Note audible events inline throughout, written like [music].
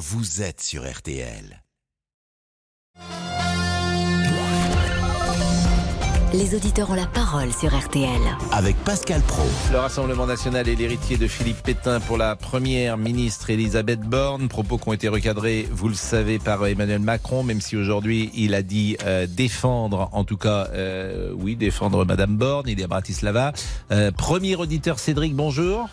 vous êtes sur RTL. Les auditeurs ont la parole sur RTL. Avec Pascal Pro. Le Rassemblement national est l'héritier de Philippe Pétain pour la première ministre Elisabeth Borne. Propos qui ont été recadrés, vous le savez, par Emmanuel Macron, même si aujourd'hui il a dit euh, défendre, en tout cas, euh, oui, défendre Madame Borne. Il est à Bratislava. Euh, premier auditeur Cédric, bonjour.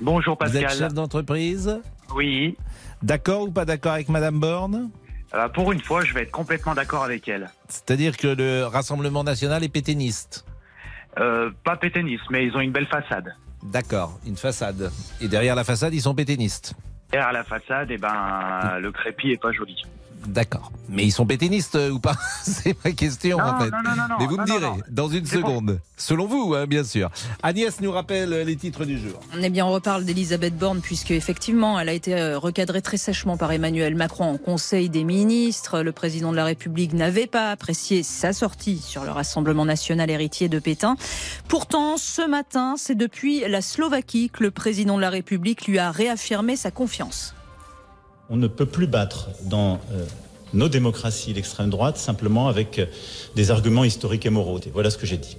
Bonjour Vous êtes Pascal. chef d'entreprise. Oui. D'accord ou pas d'accord avec Madame Borne Euh, pour une fois, je vais être complètement d'accord avec elle. C'est-à-dire que le Rassemblement national est pétainiste. Euh, pas péténiste, mais ils ont une belle façade. D'accord, une façade. Et derrière la façade, ils sont pétainistes. Derrière la façade, eh ben, le crépi est pas joli. D'accord. Mais ils sont pétainistes euh, ou pas [laughs] C'est ma question Non, en fait. non, non, non, non, Mais vous me direz non. dans une seconde. Selon vous, hein, bien sûr. Agnès nous rappelle euh, les titres du jour. Eh bien, on reparle d'Elisabeth Borne puisque effectivement, elle a été euh, recadrée très sèchement par Emmanuel Macron en Conseil des ministres. Le président de la République n'avait pas apprécié sa sortie sur le Rassemblement national héritier de Pétain. Pourtant, ce matin, c'est depuis la Slovaquie que le président de la République lui a réaffirmé sa confiance. On ne peut plus battre dans euh, nos démocraties l'extrême droite simplement avec euh, des arguments historiques et moraux. Et voilà ce que j'ai dit.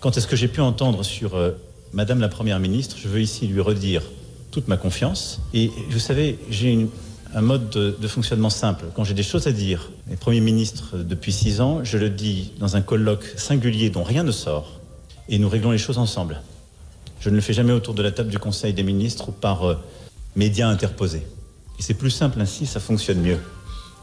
Quant à ce que j'ai pu entendre sur euh, Madame la Première ministre, je veux ici lui redire toute ma confiance. Et vous savez, j'ai un mode de, fonctionnement simple. Quand j'ai des choses à dire, les Premier ministre euh, depuis six ans, je le dis dans un colloque singulier dont rien ne sort, et nous réglons les choses ensemble. Je ne le fais jamais autour de la table du Conseil des ministres ou par médias interposés. Et c'est plus simple ainsi, ça fonctionne mieux.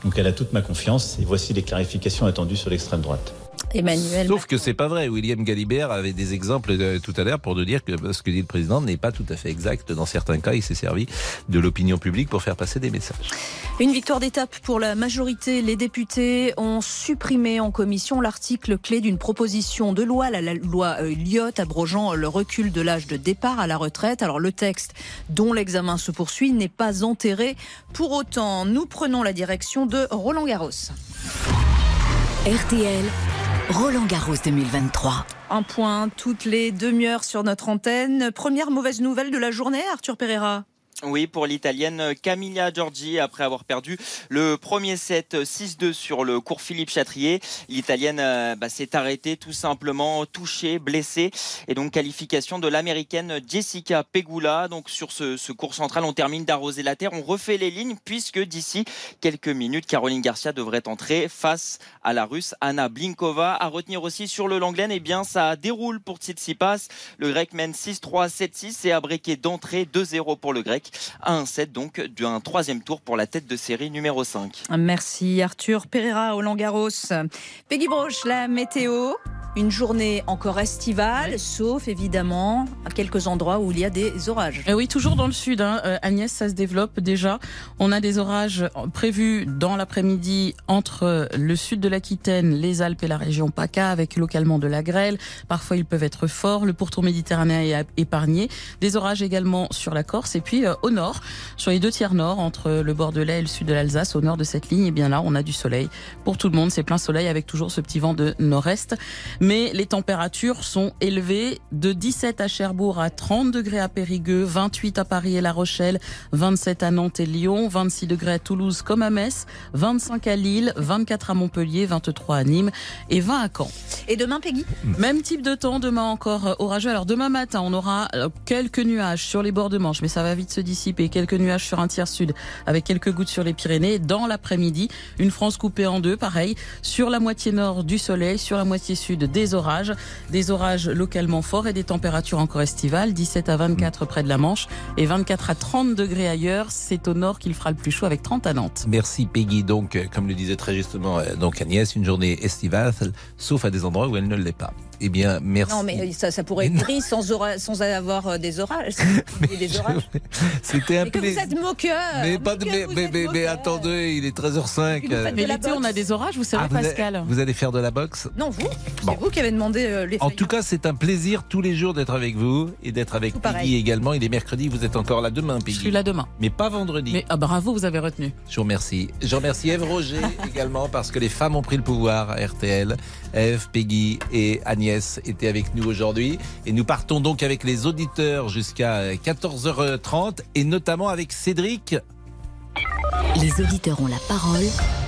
Donc elle a toute ma confiance et voici les clarifications attendues sur l'extrême droite. Emmanuel Sauf que c'est pas vrai. William Galibert avait des exemples euh, tout à l'heure pour nous dire que ce que dit le président n'est pas tout à fait exact. Dans certains cas, il s'est servi de l'opinion publique pour faire passer des messages. Une victoire d'étape pour la majorité. Les députés ont supprimé en commission l'article clé d'une proposition de loi, la la loi euh, Lyotte, abrogeant le recul de l'âge de départ à la retraite. Alors le texte dont l'examen se poursuit n'est pas enterré. Pour autant, nous prenons la direction de Roland Garros. RTL, Roland Garros 2023. Un point toutes les demi-heures sur notre antenne. Première mauvaise nouvelle de la journée, Arthur Pereira. Oui, pour l'italienne Camilla Giorgi, après avoir perdu le premier set 6-2 sur le cours Philippe Chatrier, l'italienne euh, bah, s'est arrêtée tout simplement touchée, blessée, et donc qualification de l'américaine Jessica Pegula. Donc sur ce, ce cours central, on termine d'arroser la terre, on refait les lignes, puisque d'ici quelques minutes, Caroline Garcia devrait entrer face à la russe Anna Blinkova. À retenir aussi sur le Langlaine, eh bien ça déroule pour Tsitsipas. Le grec mène 6-3, 7-6 et a breaké d'entrée 2-0 pour le grec à un set donc d'un troisième tour pour la tête de série numéro 5. Merci Arthur Pereira, Roland Garros. Peggy Broche, la météo. Une journée encore estivale, sauf évidemment à quelques endroits où il y a des orages. Euh, oui, toujours dans le sud, hein. Euh, Agnès, ça se développe déjà. On a des orages prévus dans l'après-midi entre le sud de l'Aquitaine, les Alpes et la région PACA, avec localement de la grêle. Parfois, ils peuvent être forts. Le pourtour méditerranéen est épargné. Des orages également sur la Corse. Et puis, euh, au nord, sur les deux tiers nord, entre le Bordelais et le sud de l'Alsace, au nord de cette ligne, et bien là, on a du soleil. Pour tout le monde, c'est plein soleil avec toujours ce petit vent de nord-est. Mais les températures sont élevées de 17 à Cherbourg à 30 degrés à Périgueux, 28 à Paris et La Rochelle, 27 à Nantes et Lyon, 26 degrés à Toulouse comme à Metz, 25 à Lille, 24 à Montpellier, 23 à Nîmes et 20 à Caen. Et demain, Peggy? Même type de temps, demain encore euh, orageux. Alors demain matin, on aura euh, quelques nuages sur les bords de Manche, mais ça va vite se dissiper. Quelques nuages sur un tiers sud, avec quelques gouttes sur les Pyrénées. Dans l'après-midi, une France coupée en deux, pareil. Sur la moitié nord, du soleil. Sur la moitié sud, des orages. Des orages localement forts et des températures encore estivales. 17 à 24 près de la Manche et 24 à 30 degrés ailleurs. C'est au nord qu'il fera le plus chaud avec 30 à Nantes. Merci Peggy. Donc, euh, comme le disait très justement euh, donc Agnès, une journée estivale, sauf à des endroits où elle ne l'est pas. Eh bien, merci. Non, mais ça, ça pourrait être gris sans, ora- sans avoir euh, des orages. [laughs] C'était un Mais que vous plaisir. êtes moqueur Mais, pas de, mais, vous mais, attendez, il est 13h05. Puis vous faites Mais l'été, on a des orages, vous savez, Ah, vous, allez, Pascal. vous allez faire de la boxe Non, vous Bon. C'est vous qui avez demandé euh, les En feuilles. tout cas, c'est un plaisir tous les jours d'être avec vous et d'être avec Tout Peggy pareil. également. Il est mercredi, vous êtes encore là demain, Je Peggy. suis là demain. Mais pas vendredi. Mais ah, bravo, vous avez retenu. Je vous remercie. Je remercie Eve Roger [laughs] également parce que les femmes ont pris le pouvoir à RTL. Eve, Peggy et Agnès étaient avec nous aujourd'hui. Et nous partons donc avec les auditeurs jusqu'à 14h30 et notamment avec Cédric. Les auditeurs ont la parole.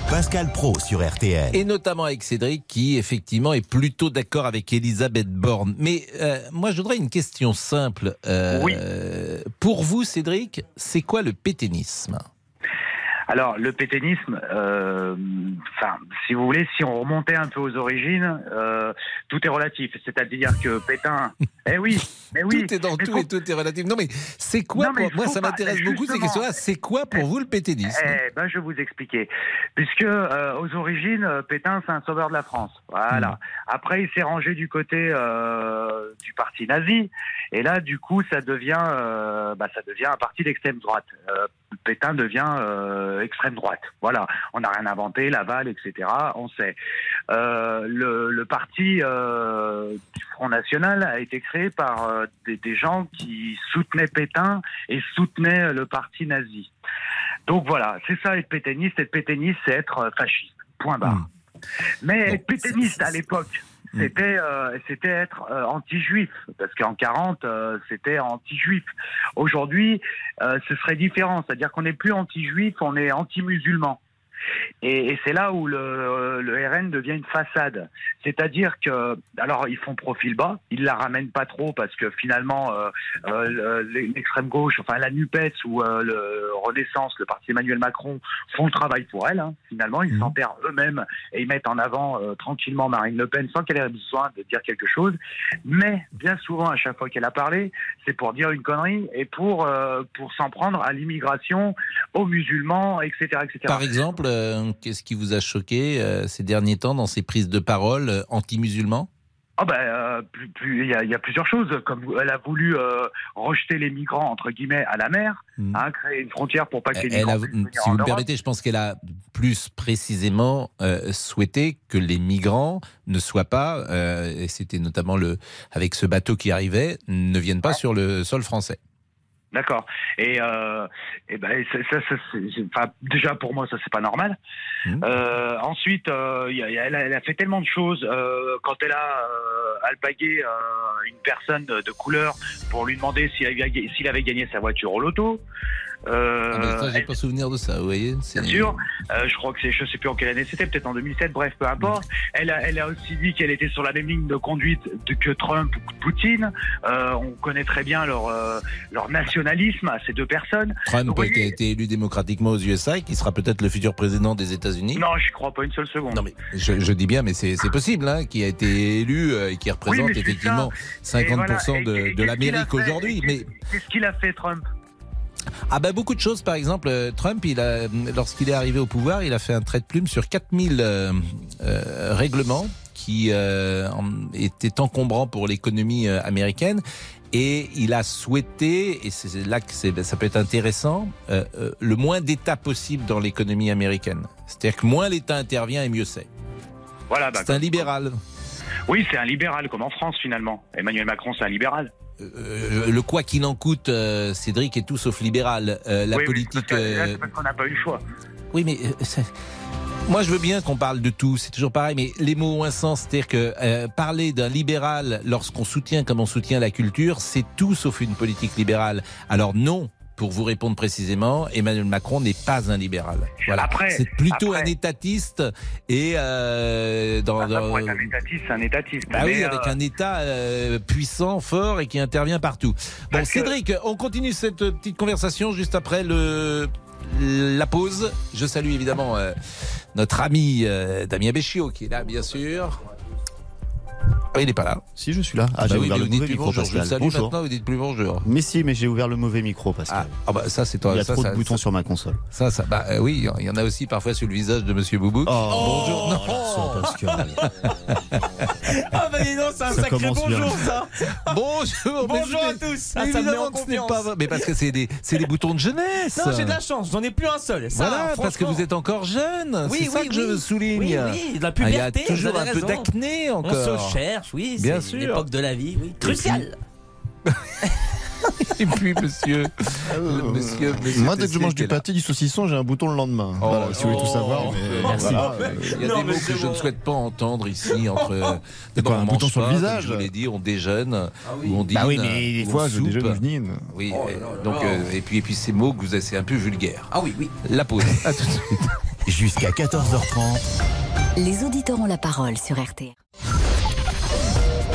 Pascal Pro sur RTL. Et notamment avec Cédric qui effectivement est plutôt d'accord avec Elisabeth Borne. Mais euh, moi je voudrais une question simple. Euh, Oui. Pour vous Cédric, c'est quoi le pétainisme Alors, le pétainisme, euh, enfin, si vous voulez, si on remontait un peu aux origines, euh, tout est relatif. C'est-à-dire que Pétain, [laughs] eh oui, mais oui. Tout est dans mais tout et tout est relatif. Non mais c'est quoi Non, mais pour... Moi ça m'intéresse beaucoup ces questions-là. C'est quoi pour vous le pétainisme Eh ben, je vais vous expliquer. Puisque euh, aux origines, Pétain, c'est un sauveur de la France. Voilà. Mm. Après, il s'est rangé du côté du parti nazi, et là, du coup, ça devient, bah, ça devient un parti d'extrême droite. Pétain devient euh, extrême droite. Voilà. On n'a rien inventé, Laval, etc. On sait. Euh, le, le parti euh, du Front National a été créé par des, des gens qui soutenaient Pétain et soutenaient le parti nazi. Donc voilà, c'est ça être pétainiste. Être pétainiste, c'est être fasciste. Point barre. Mm. Mais Bon, être pétainiste à l'époque. C'était euh, c'était être euh, anti-juif, parce qu'en 40, euh, c'était anti-juif. Aujourd'hui, euh, ce serait différent, c'est-à-dire qu'on n'est plus anti-juif, on est anti-musulman. Et, et c'est là où le, le RN devient une façade. C'est-à-dire que, alors ils font profil bas, ils la ramènent pas trop parce que finalement euh, euh, le- l'extrême gauche, enfin la Nupes ou euh, le Renaissance, le parti Emmanuel Macron font le travail pour elle. hein. Finalement, ils Mhm. s'enterrent eux-mêmes et ils mettent en avant euh, tranquillement Marine Le Pen sans qu'elle ait besoin de dire quelque chose. Mais bien souvent, à chaque fois qu'elle a parlé, c'est pour dire une connerie et pour euh, pour s'en prendre à l'immigration, aux musulmans, etc., etc. Par exemple, qu'est-ce qui vous a choqué euh, ces derniers temps dans ces prises de parole euh, anti-musulmans? Ah ben, euh, il y, a- il y a plusieurs choses. Comme elle a voulu euh, rejeter les migrants entre guillemets à la mer, Mhm. hein, créer une frontière pour pas que les Elle migrants a, puissent venir si en vous me permettez, je pense qu'elle a plus précisément euh, souhaité que les migrants ne soient pas, euh, et c'était notamment le avec ce bateau qui arrivait, ne viennent pas sur le sol français. D'accord. Et, euh, et ben, ça, ça, ça, c'est- c'est- enfin, déjà pour moi, ça c'est pas normal. Mhm. Euh, ensuite, euh, il y a- il y a- elle, a, elle a fait tellement de choses. Euh, quand elle a euh, alpagué euh, une personne de, couleur pour lui demander s'il avait, avait gagné sa voiture au loto. Euh, Ah, mais ça, j'ai elle- pas souvenir de ça, vous voyez. Bien sûr. Euh, je crois que c'est, je sais plus en quelle année c'était, peut-être en 2007, bref, peu importe. Elle a, elle a aussi dit qu'elle était sur la même ligne de conduite de- que Trump ou Poutine. Euh, on connaît très bien leur, euh, leur nationalisme à ces deux personnes. Trump qui a été élu démocratiquement aux USA et qui sera peut-être le futur président des États-Unis. Non, je crois pas une seule seconde. Non, mais je, je dis bien, mais c'est possible, hein, qui a été élu et qui représente effectivement Et 50% voilà. Et- de, l'Amérique aujourd'hui. Mais Qu'est-ce qu'il a fait, Trump? Ah bah beaucoup de choses, par exemple, euh, Trump, il a, lorsqu'il est arrivé au pouvoir, il a fait un trait de plume sur 4000 euh, euh, règlements qui euh, en- étaient encombrants pour l'économie euh, américaine. Et il a souhaité, et c'est là que ça peut être intéressant, euh, euh, le moins d'États possible dans l'économie américaine. C'est-à-dire que moins l'État intervient et mieux c'est. Voilà. bah, C'est un libéral. Oui, c'est un libéral, comme en France finalement. Emmanuel Macron, c'est un libéral. Euh, le quoi qu'il en coûte, euh, Cédric est tout sauf libéral. Euh, la Oui, politique. c'est parce qu'on n'a pas eu le choix. Oui, mais moi je veux bien qu'on parle de tout, c'est toujours pareil, mais les mots ont un sens. C'est-à-dire que euh, parler d'un libéral lorsqu'on soutient comme on soutient la culture, c'est tout sauf une politique libérale. Alors non. Pour vous répondre précisément, Emmanuel Macron n'est pas un libéral. Voilà, c'est plutôt après- un étatiste et euh, dans, Ah, dans- pour être un étatiste, c'est un étatiste. bah oui, euh, avec un État euh, puissant, fort et qui intervient partout. Bon, Parce que- Cédric, on continue cette petite conversation juste après le la pause. Je salue évidemment euh, notre ami euh, Damien Béchiot qui est là, bien sûr. Ah, il n'est pas là. Si, je suis là. Ah, bah j'ai oui, ouvert mais le mauvais micro, bonjour. Je Pascal. salue Bonjour. maintenant, vous dites plus bonjour. Mais si, mais j'ai ouvert le mauvais micro, Pascal. Ah, ah bah ça c'est toi. Il y a ça, trop ça, de boutons ça, sur ma console. ça, ça, bah euh, oui, il y en a aussi parfois sur le visage de Monsieur Boubou. Oh, bonjour. Non. Larson, Pascal. Ah bah dis donc, c'est un Ça sacré commence bien. bonjour ça Bonjour. Bonjour à tous Ah, mais Ça me met en confiance pas vrai. Mais parce que c'est des, c'est des boutons de jeunesse. Non, j'ai de la chance, j'en ai plus un seul. Ça, Voilà, parce que vous êtes encore jeune. Oui, c'est ça oui, que je souligne. Oui, oui, de la Ah, Il y a puberté. toujours un peu d'acné encore. Se cherche, oui, Bien c'est sûr. l'époque de la vie, oui. Crucial [laughs] Et puis, monsieur. Euh, monsieur, monsieur Moi, dès que je mange du pâté, du saucisson, j'ai un bouton le lendemain. Oh, Voilà, si vous voulez tout oh, savoir. oh, mais merci. voilà. Il y a Non, des mots que je ne souhaite pas entendre ici entre. [laughs] euh, un on bouton mange sur le visage Je vous l'ai dit, on déjeune ou on dîne. Bah oui, mais des fois, je déjeune je dîne. Oui, Oh euh, là donc euh, et puis et puis ces mots que vous avez, c'est un peu vulgaire. Ah oui, oui. La pause. [laughs] À tout de suite. Jusqu'à 14h30, Les auditeurs ont la parole sur RTL.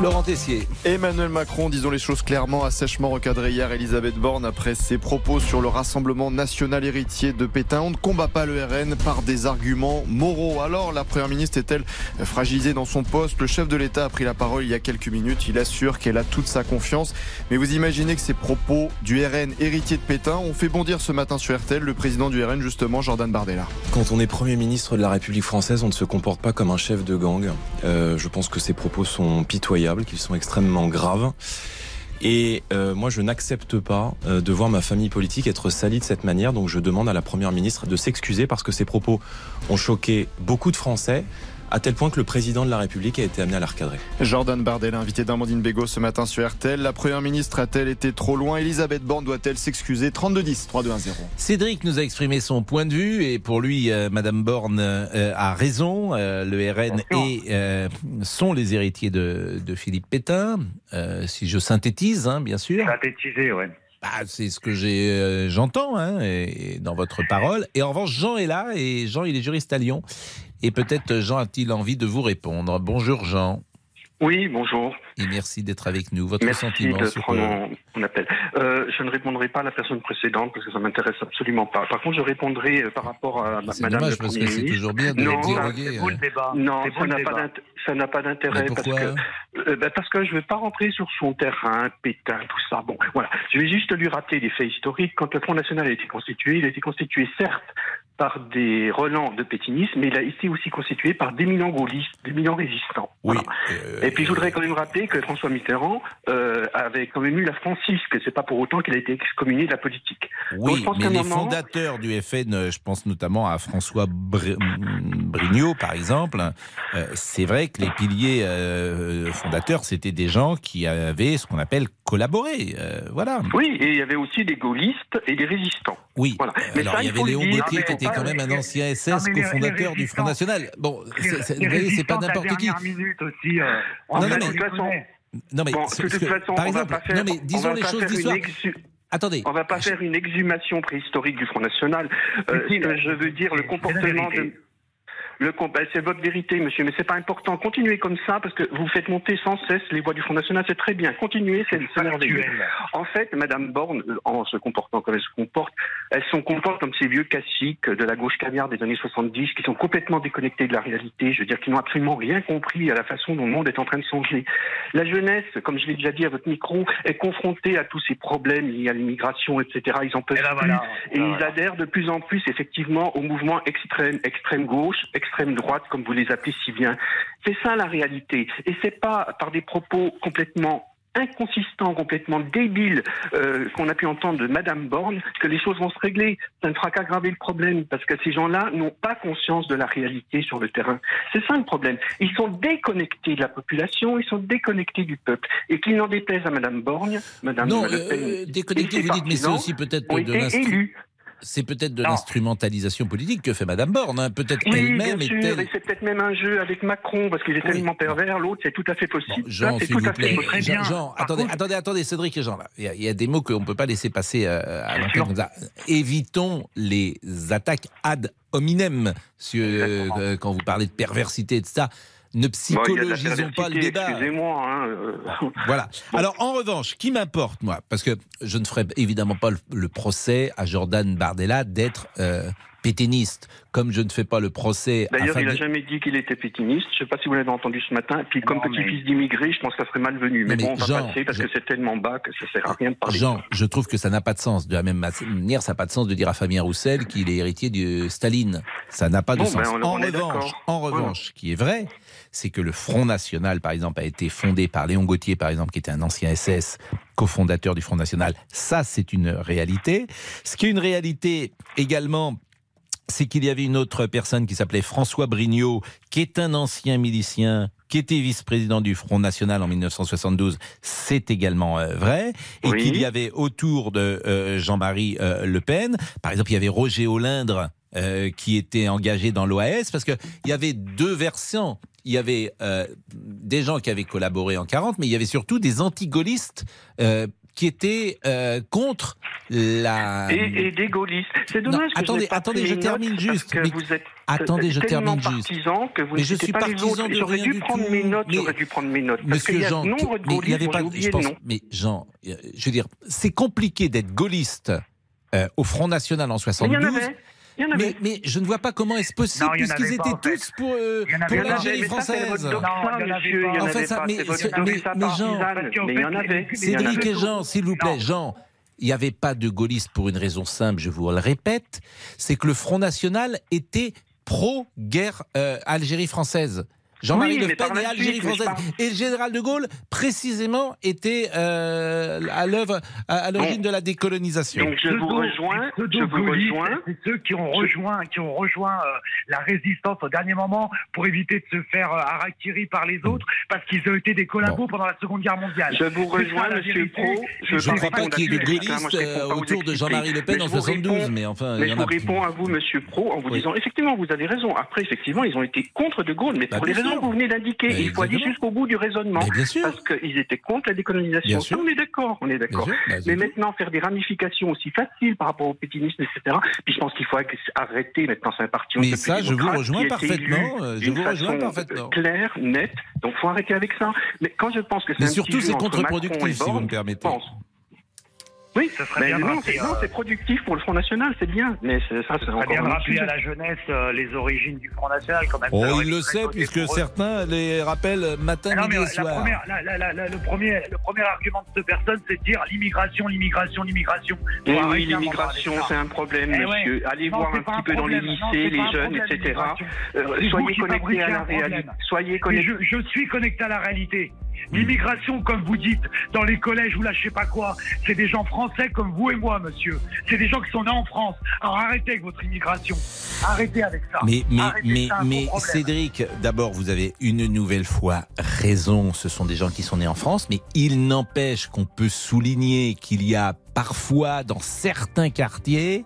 Laurent Tessier. Emmanuel Macron, disons les choses clairement, a sèchement recadré hier Elisabeth Borne après ses propos sur le Rassemblement national héritier de Pétain. On ne combat pas le RN par des arguments moraux. Alors, la Première ministre est-elle fragilisée dans son poste? Le chef de l'État a pris la parole il y a quelques minutes. Il assure qu'elle a toute sa confiance. Mais vous imaginez que ces propos du RN héritier de Pétain ont fait bondir ce matin sur RTL le président du RN, justement, Jordan Bardella. Quand on est Premier ministre de la République française, on ne se comporte pas comme un chef de gang. Euh, je pense que ces propos sont pitoyables, qu'ils sont extrêmement graves. Et euh, moi, je n'accepte pas euh, de voir ma famille politique être salie de cette manière. Donc, je demande à la Première ministre de s'excuser parce que ces propos ont choqué beaucoup de Français, à tel point que le président de la République a été amené à la recadrer. Jordan Bardella, invité d'Amandine Bégaud ce matin sur RTL. La Première ministre a-t-elle été trop loin? Elisabeth Borne doit-elle s'excuser? 32-10, 3-2-1-0. Cédric nous a exprimé son point de vue et pour lui, euh, Madame Borne euh, a raison. Euh, le RN et euh, sont les héritiers de, de Philippe Pétain, euh, si je synthétise, hein, bien sûr. Synthétisé, ouais. Bah, c'est ce que j'ai, euh, j'entends hein, et- et dans votre parole. Et en revanche, Jean est là et Jean, il est juriste à Lyon. Et peut-être Jean a-t-il envie de vous répondre. Bonjour Jean. Oui, bonjour. Et merci d'être avec nous. Votre Merci sentiment de sur prendre mon, mon appel. Euh, je ne répondrai pas à la personne précédente parce que ça m'intéresse absolument pas. Par contre, je répondrai euh, par rapport à ma- Madame dommage le parce Premier que c'est ministre. toujours bien de non, dialoguer, euh. le débat. Non, ça n'a pas débat. d'int- ça n'a pas d'intérêt Mais parce pourquoi que euh, ben, parce que je ne veux pas rentrer sur son terrain, Pétain, tout ça. Bon, voilà. Je vais juste lui rappeler des faits historiques. Quand le Front National a été constitué, il a été constitué certes par des relents de pétinisme, mais il a été aussi constitué par d'éminents gaullistes, d'éminents résistants. Oui. Voilà. Et puis je voudrais quand même rappeler que François Mitterrand euh, avait quand même eu la francisque. C'est pas pour autant qu'il a été excommunié de la politique. Oui, mais les moment- fondateurs du FN, euh, je pense notamment à François Br- Brignot, par exemple, euh, c'est vrai que les piliers euh, fondateurs, c'était des gens qui avaient ce qu'on appelle collaboré. euh, voilà. Oui, et il y avait aussi des gaullistes et des résistants. Oui. Voilà. Euh, Mais Alors, ça, il y avait Léon. Gauthier qui était faut quand pas- même un ancien SS, cofondateur les du Front National. Bon, vous voyez, c'est pas n'importe qui. dernière minute aussi. euh, Non, mais- Non, bon, de toute façon, par on va pas faire, non, mais on disons va les pas choses d'histoire. exu- Attendez. On va pas faire une exhumation préhistorique du Front National. Euh, ce que je veux dire, le comportement de... Le ben, c'est votre vérité, monsieur, mais c'est pas important. Continuez comme ça parce que vous faites monter sans cesse les voix du Front National. C'est très bien. Continuez, c'est merveilleux. En fait, Madame Borne, euh, en se comportant comme elle se comporte, elle se comporte comme ces vieux classiques de la gauche caviar des années 70 qui sont complètement déconnectés de la réalité. Je veux dire, qui n'ont absolument rien compris à la façon dont le monde est en train de changer. La jeunesse, comme je l'ai déjà dit à votre micro, est confrontée à tous ces problèmes liés à l'immigration, etc. Ils en peuvent Et là, plus. voilà. Et Là, ils voilà. adhèrent de plus en plus, effectivement, au mouvement extrême, extrême gauche, extrême droite, comme vous les appelez si bien. C'est ça la réalité. Et c'est pas par des propos complètement inconsistants, complètement débiles euh, qu'on a pu entendre de Madame Borne que les choses vont se régler. Ça ne fera qu'aggraver le problème parce que ces gens-là n'ont pas conscience de la réalité sur le terrain. C'est ça le problème. Ils sont déconnectés de la population, ils sont déconnectés du peuple. Et qu'il n'en déplaise à Madame Borne, Madame Non, Le Pen euh, et déconnecté, ses vous dites, mais c'est aussi peut-être de été l'instru- élus. C'est peut-être de l'instrumentalisation politique que fait Madame Borne. hein. Peut-être Oui, elle-même bien sûr, et c'est peut-être même un jeu avec Macron, parce qu'il est Oui. tellement pervers, l'autre, c'est tout à fait possible. Jean, Ça, c'est s'il tout vous à fait plaît. Très Jean, bien. Jean, attendez, contre- attendez, attendez, Cédric et Jean, là. Il y, a, il y a des mots qu'on ne peut pas laisser passer euh, à l'antenne comme ça. Évitons les attaques ad hominem, sur, euh, euh, quand vous parlez de perversité et de ça. Ne Bon, psychologisons pas le débat. Excusez-moi. Hein, euh, [laughs] Voilà. Alors, en revanche, qui m'importe, moi, parce que je ne ferai évidemment pas le, le procès à Jordan Bardella d'être euh, pétainiste, comme je ne fais pas le procès à D'ailleurs, il n'a jamais dit qu'il était pétiniste. Je ne sais pas si vous l'avez entendu ce matin. Et puis, comme petit-fils d'immigré, je pense que ça serait malvenu. Mais, mais bon, on va Jean, passer parce je- que c'est tellement bas que ça sert à rien de parler. Jean, je trouve que ça n'a pas de sens. De la même manière, ça n'a pas de sens de dire à Fabien Roussel qu'il est héritier de Staline. Ça n'a pas de Bon, sens. ben, on- en on revanche, en revanche, qui est vrai, c'est que le Front National, par exemple, a été fondé par Léon Gauthier, par exemple, qui était un ancien SS, cofondateur du Front National. Ça, c'est une réalité. Ce qui est une réalité également, c'est qu'il y avait une autre personne qui s'appelait François Brignot, qui est un ancien milicien qui était vice-président du Front National en 1972, c'est également euh, vrai, et Oui. qu'il y avait autour de euh, Jean-Marie euh, Le Pen, par exemple, il y avait Roger Olindre euh, qui était engagé dans l'OAS, parce qu'il y avait deux versants. Il y avait euh, des gens qui avaient collaboré en 40, mais il y avait surtout des anti-gaullistes euh, qui étaient euh, contre la... Et, et des gaullistes. C'est Non, dommage que attendez, je pas attendez, je termine juste. Parce Mais- que vous êtes attendez, je termine juste. partisan que vous Mais je suis pas partisan de J'aurais rien dû du prendre tout. mes notes. Mais- J'aurais dû prendre mes notes. Parce Monsieur Jean, mais il n'y avait pas. Je pense, mais Jean, euh, je veux dire, c'est compliqué d'être gaulliste euh, au Front National en Mais il y 72. en avait. Avait. Mais, mais je ne vois pas comment est-ce possible, puisqu'ils étaient pas, tous pour, euh, pour l'Algérie française. votre doxa, Non, il y en avait pas. Enfin, ça, mais- mais- Jean- Mais il y en avait. Cédric et Jean, s'il vous plaît. Jean, il n'y avait pas de gaullistes pour une raison simple, je vous le répète, c'est que le Front National était pro-guerre euh, Algérie française. Jean-Marie Oui, Le Pen et Algérie suite, mais je française. parle- Et le général de Gaulle, précisément, était euh, à l'œuvre, à, l'origine de la décolonisation. Donc je vous rejoins. Je vous rejoins. C'est ceux qui ont rejoint, qui ont rejoint euh, la résistance au dernier moment pour éviter de se faire euh, harakiri par les autres parce qu'ils ont été des collabos pendant la Seconde Guerre mondiale. Je vous ça, rejoins, la Monsieur. Pro. Je ne crois pas qu'il y ait de d'actualité, hein, moi, gaullistes réponds euh, autour de. Jean-Marie Le Pen en je vous 72, réponds- mais enfin, Mais je vous réponds à vous, Monsieur Pro, en vous disant effectivement, vous avez raison. Après, effectivement, ils ont été contre De Gaulle, mais Bah, pour les bien sûr. que vous venez d'indiquer, il faut aller jusqu'au bout du raisonnement. Bien sûr. Parce qu'ils étaient contre la décolonisation. Ça, on est d'accord, on est d'accord. bah, Mais maintenant, faire des ramifications aussi faciles par rapport au pétinisme, etc. Puis je pense qu'il faut arrêter maintenant, c'est un parti Mais ça, je vous rejoins parfaitement, euh, je vous rejoins parfaitement. Claire, nette. Donc, faut arrêter avec ça. Mais quand je pense que c'est surtout, c'est contre-productif, si vous me permettez. Oui, Ça serait mais bien non, c'est euh, c'est productif pour le Front National, c'est bien. Mais c'est- ça, c'est Ça encore bien de rappeler à la jeunesse euh, les origines du Front National quand même. Oh, il le sait, puisque certains les rappellent matin, non, mais midi et la soir. première, la- la- la- la- le, premier, le premier argument de cette personne, c'est de dire l'immigration, l'immigration, l'immigration. Eh oui, l'immigration, c'est un problème, Eh ouais. monsieur. Allez Non, voir un petit peu dans les lycées, les un jeunes, etc. Euh, soyez connectés à la réalité. Soyez connectés. je suis connecté à la réalité. L'immigration, comme vous dites, dans les collèges ou là, je sais pas quoi, c'est des gens français comme vous et moi, monsieur. C'est des gens qui sont nés en France. Alors arrêtez avec votre immigration. Arrêtez avec ça. Mais, mais, Arrêtez, mais, un mais. Cédric, d'abord, vous avez une nouvelle fois raison. Ce sont des gens qui sont nés en France, mais il n'empêche qu'on peut souligner qu'il y a parfois dans certains quartiers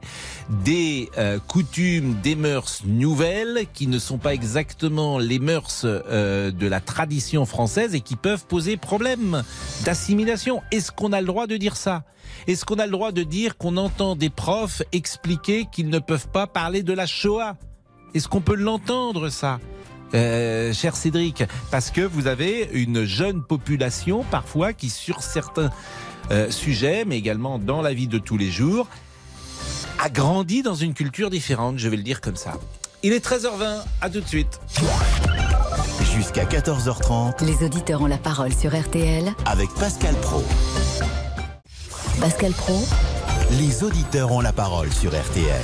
des euh, coutumes, des mœurs nouvelles qui ne sont pas exactement les mœurs euh, de la tradition française et qui peuvent poser problème d'assimilation. Est-ce qu'on a le droit de dire ça? Est-ce qu'on a le droit de dire qu'on entend des profs expliquer qu'ils ne peuvent pas parler de la Shoah? Est-ce qu'on peut l'entendre ça? Euh, cher Cédric, parce que vous avez une jeune population parfois qui sur certains euh, sujets, mais également dans la vie de tous les jours, a grandi dans une culture différente, je vais le dire comme ça. Il est 13h20, à tout de suite. Jusqu'à 14h30 Les auditeurs ont la parole sur RTL. avec Pascal Pro. Pascal Pro, Les auditeurs ont la parole sur RTL.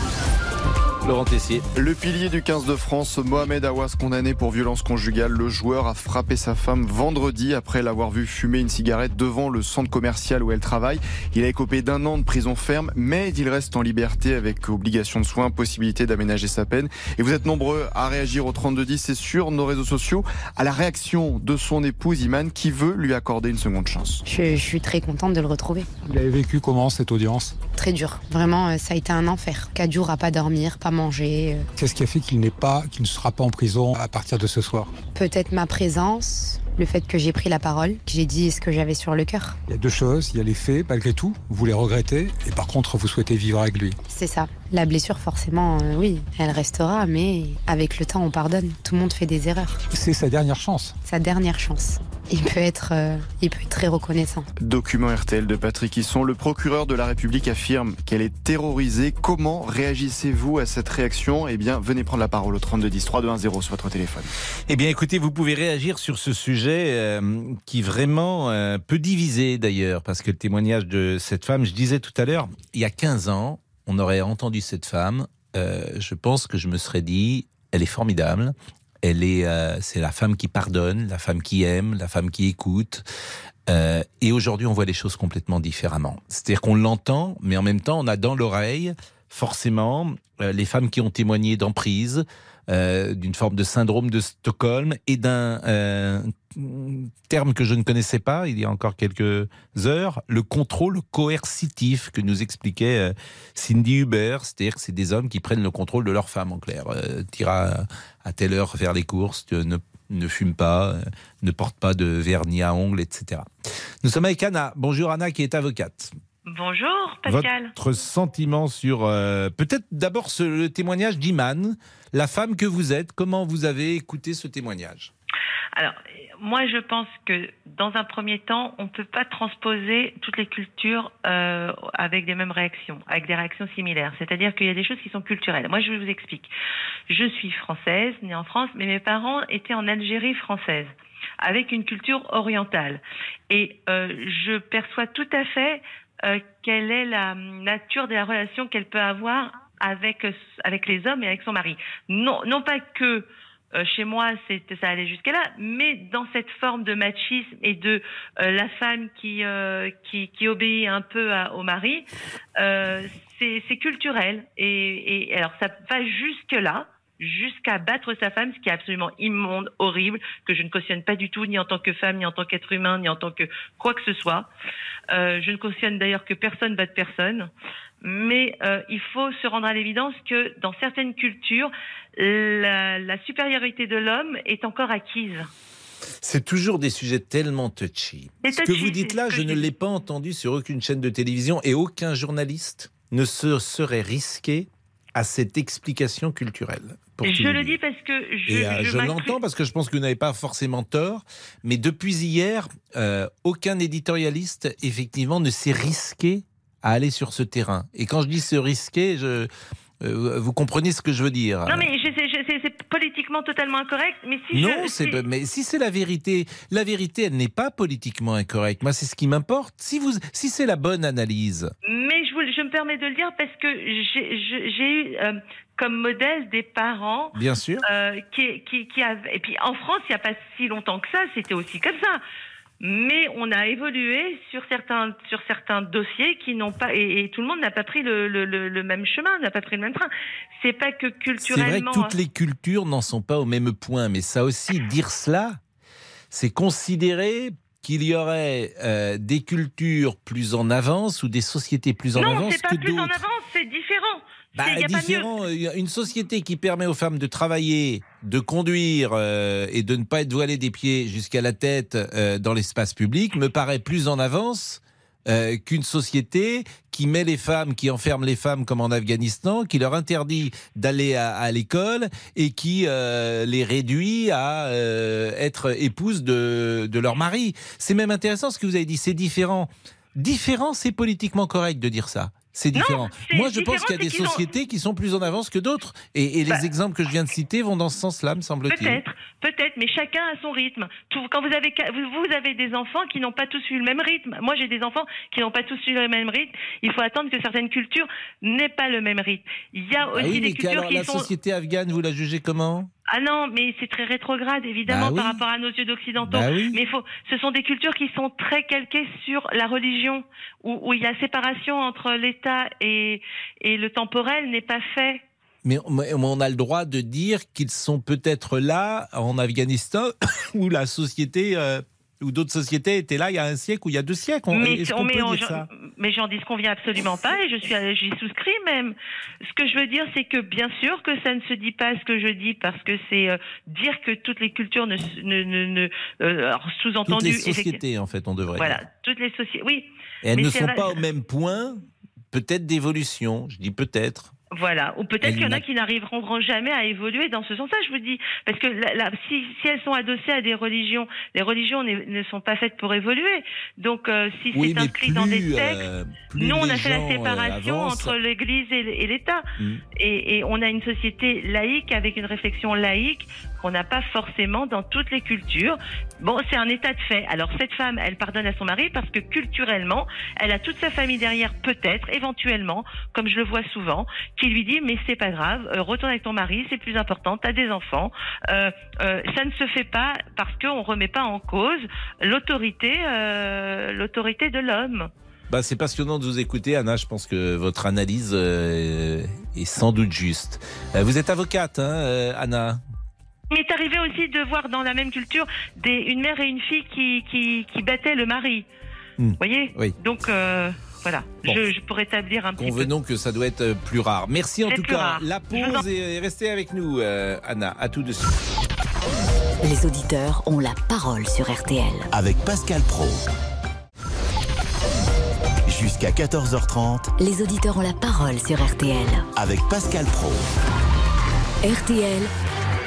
Laurent Tessier. Le pilier du 15 de France, Mohamed Awas, condamné pour violence conjugale. Le joueur a frappé sa femme vendredi après l'avoir vu fumer une cigarette devant le centre commercial où elle travaille. Il a écopé d'un an de prison ferme, mais il reste en liberté avec obligation de soins, possibilité d'aménager sa peine. Et vous êtes nombreux à réagir au 3210 et sur nos réseaux sociaux à la réaction de son épouse Iman qui veut lui accorder une seconde chance. Je, je suis très contente de le retrouver. Vous avez vécu comment cette audience? Très dur. Vraiment, euh, ça a été un enfer. Quatre jours à pas dormir, pas manger. euh, Qu'est-ce qui a fait qu'il n'est pas, qu'il ne sera pas en prison à partir de ce soir? Peut-être ma présence, le fait que j'ai pris la parole, que j'ai dit ce que j'avais sur le cœur. Il y a deux choses. Il y a les faits, malgré tout. Vous les regrettez. Et par contre, vous souhaitez vivre avec lui. C'est ça. La blessure, forcément, euh, oui, elle restera, mais avec le temps, on pardonne. Tout le monde fait des erreurs. C'est sa dernière chance. Sa dernière chance. Il peut être, euh, il peut être très reconnaissant. Document RTL de Patrick Hisson. Le procureur de la République affirme qu'elle est terrorisée. Comment réagissez-vous à cette réaction? Eh bien, venez prendre la parole au 3210 3210 sur votre téléphone. Eh bien, écoutez, vous pouvez réagir sur ce sujet euh, qui vraiment euh, peut diviser d'ailleurs, parce que le témoignage de cette femme, je disais tout à l'heure, il y a 15 ans, on aurait entendu cette femme, euh, je pense que je me serais dit, elle est formidable. Elle est, euh, c'est la femme qui pardonne, la femme qui aime, la femme qui écoute. Euh, et aujourd'hui, on voit les choses complètement différemment. C'est-à-dire qu'on l'entend, mais en même temps, on a dans l'oreille forcément euh, les femmes qui ont témoigné d'emprise, euh, d'une forme de syndrome de Stockholm et d'un euh, terme que je ne connaissais pas il y a encore quelques heures, le contrôle coercitif que nous expliquait Cindy Huber, c'est-à-dire que c'est des hommes qui prennent le contrôle de leur femme en clair. T'iras à telle heure faire les courses, ne, ne fume pas, ne porte pas de vernis à ongles, etc. Nous sommes avec Anna. Bonjour Anna qui est avocate. Bonjour Pascal. Votre sentiment sur euh, peut-être d'abord ce- le témoignage d'Iman, la femme que vous êtes. Comment vous avez écouté ce témoignage? Alors, moi je pense que dans un premier temps, on ne peut pas transposer toutes les cultures euh, avec des mêmes réactions, avec des réactions similaires. C'est-à-dire qu'il y a des choses qui sont culturelles. Moi je vous explique. Je suis française, née en France, mais mes parents étaient en Algérie française avec une culture orientale. Et euh, je perçois tout à fait euh, quelle est la nature de la relation qu'elle peut avoir avec, avec les hommes et avec son mari. Non, non pas que euh, chez moi ça allait jusqu'à là, mais dans cette forme de machisme et de euh, la femme qui, euh, qui, qui obéit un peu à- au mari, euh, c'est culturel. Et, et alors ça va jusque-là jusqu'à battre sa femme, ce qui est absolument immonde, horrible, que je ne cautionne pas du tout, ni en tant que femme, ni en tant qu'être humain, ni en tant que quoi que ce soit. Euh, je ne cautionne d'ailleurs que personne batte personne. Mais euh, il faut se rendre à l'évidence que dans certaines cultures, la, la supériorité de l'homme est encore acquise. C'est toujours des sujets tellement touchy. C'est Ce que touchy, vous dites là, je ne l'ai pas entendu sur aucune chaîne de télévision et aucun journaliste ne se serait risqué à cette explication culturelle. Je le dis parce que je, Et euh, je l'entends parce que je pense que vous n'avez pas forcément tort, mais depuis hier, euh, aucun éditorialiste, effectivement, ne s'est risqué à aller sur ce terrain. Et quand je dis se risquer, je, euh, vous comprenez ce que je veux dire. Non, mais je sais- politiquement totalement incorrect. Mais si Non, je, c'est si- pas- mais si c'est la vérité, la vérité, elle n'est pas politiquement incorrecte. Moi, c'est ce qui m'importe. Si vous, si c'est la bonne analyse, Mais je, vous- je me permets de le dire parce que j'ai eu euh, comme modèle des parents bien sûr. euh, qui, qui, qui avaient. Et puis en France, il n'y a pas si longtemps que ça, c'était aussi comme ça. Mais on a évolué sur certains, sur certains dossiers qui n'ont pas. Et, et tout le monde n'a pas pris le, le, même chemin, n'a pas pris le même train. C'est pas que C'est vrai culturellement. que toutes les cultures n'en sont pas au même point, mais ça aussi, dire cela, c'est considérer qu'il y aurait euh, des cultures plus en avance ou des sociétés plus en non, avance c'est pas que plus en d'autres. avance, c'est différent. Bah, C'est- y a pas mieux. différent. euh, Une société qui permet aux femmes de travailler, de conduire euh, et de ne pas être voilées des pieds jusqu'à la tête euh, dans l'espace public me paraît plus en avance euh, qu'une société qui met les femmes, qui enferme les femmes comme en Afghanistan, qui leur interdit d'aller à, à l'école et qui euh, les réduit à euh, être épouses de, de leur mari. C'est même intéressant ce que vous avez dit, c'est différent. Différent, c'est politiquement correct de dire ça. C'est différent. Moi, je pense qu'il y a des ont- sociétés qui sont plus en avance que d'autres. Et, et les Bah. exemples que je viens de citer vont dans ce sens-là, me semble-t-il. Peut-être, peut-être, mais chacun a son rythme. Tout- quand vous avez, vous, avez des enfants qui n'ont pas tous eu le même rythme. Moi, j'ai des enfants qui n'ont pas tous eu le même rythme. Il faut attendre que certaines cultures n'aient pas le même rythme. Il y a Ah aussi oui, des cultures alors, qui la sont. société afghane, vous la jugez comment? Ah non, mais c'est très rétrograde, évidemment, Bah oui. par rapport à nos yeux d'occidentaux. Bah oui. Mais faut, ce sont des cultures qui sont très calquées sur la religion, où, où il y a séparation entre l'État et, et le temporel n'est pas fait. Mais on- mais on a le droit de dire qu'ils sont peut-être là, en Afghanistan, [coughs] où la société, euh, où d'autres sociétés étaient là il y a un siècle ou il y a deux siècles. On- mais on- mais peut on- dire ça mais j'en dis ce qu'on vient absolument pas et je suis à- j'y souscris même. Ce que je veux dire, c'est que bien sûr que ça ne se dit pas ce que je dis parce que c'est euh, dire que toutes les cultures ne, ne, ne, ne- euh, alors, Toutes sous-entendu. les sociétés, en fait, on devrait Voilà, dire. toutes les sociétés. Oui. Et elles Mais ne sont vrai- pas au même point, peut-être d'évolution. Je dis peut-être. Voilà, ou peut-être qu'il y en a qui n'arriveront jamais à évoluer dans ce sens-là, je vous dis. Parce que la- la- si, si elles sont adossées à des religions, les religions ne sont pas faites pour évoluer. Donc, euh, si Oui, c'est inscrit dans des textes, euh, plus nous, on a fait la euh, séparation avancent. entre l'Église et l'État. Mm. Et, et on a une société laïque avec une réflexion laïque qu'on n'a pas forcément dans toutes les cultures. Bon, c'est un état de fait. Alors cette femme, elle pardonne à son mari parce que culturellement, elle a toute sa famille derrière, peut-être, éventuellement, comme je le vois souvent, qui lui dit mais c'est pas grave, euh, retourne avec ton mari, c'est plus important, t'as des enfants. Euh, euh, ça ne se fait pas parce qu'on remet pas en cause l'autorité, euh, l'autorité de l'homme. Bah, c'est passionnant de vous écouter, Anna. Je pense que votre analyse euh, est sans doute juste. Euh, vous êtes avocate, hein, euh, Anna? Il m'est arrivé aussi de voir dans la même culture des, une mère et une fille qui, qui, qui battaient le mari. Hmm. Vous voyez Oui. Donc, euh, voilà, Bon. je, je pourrais établir un petit peu. Convenons que ça doit être euh, plus rare. Merci en tout cas. rare. La en- pause et restez avec nous, euh, Anna. À tout de suite. Les auditeurs ont la parole sur RTL. Avec Pascal Pro. Jusqu'à 14h30 Les auditeurs ont la parole sur RTL. avec Pascal Pro. RTL,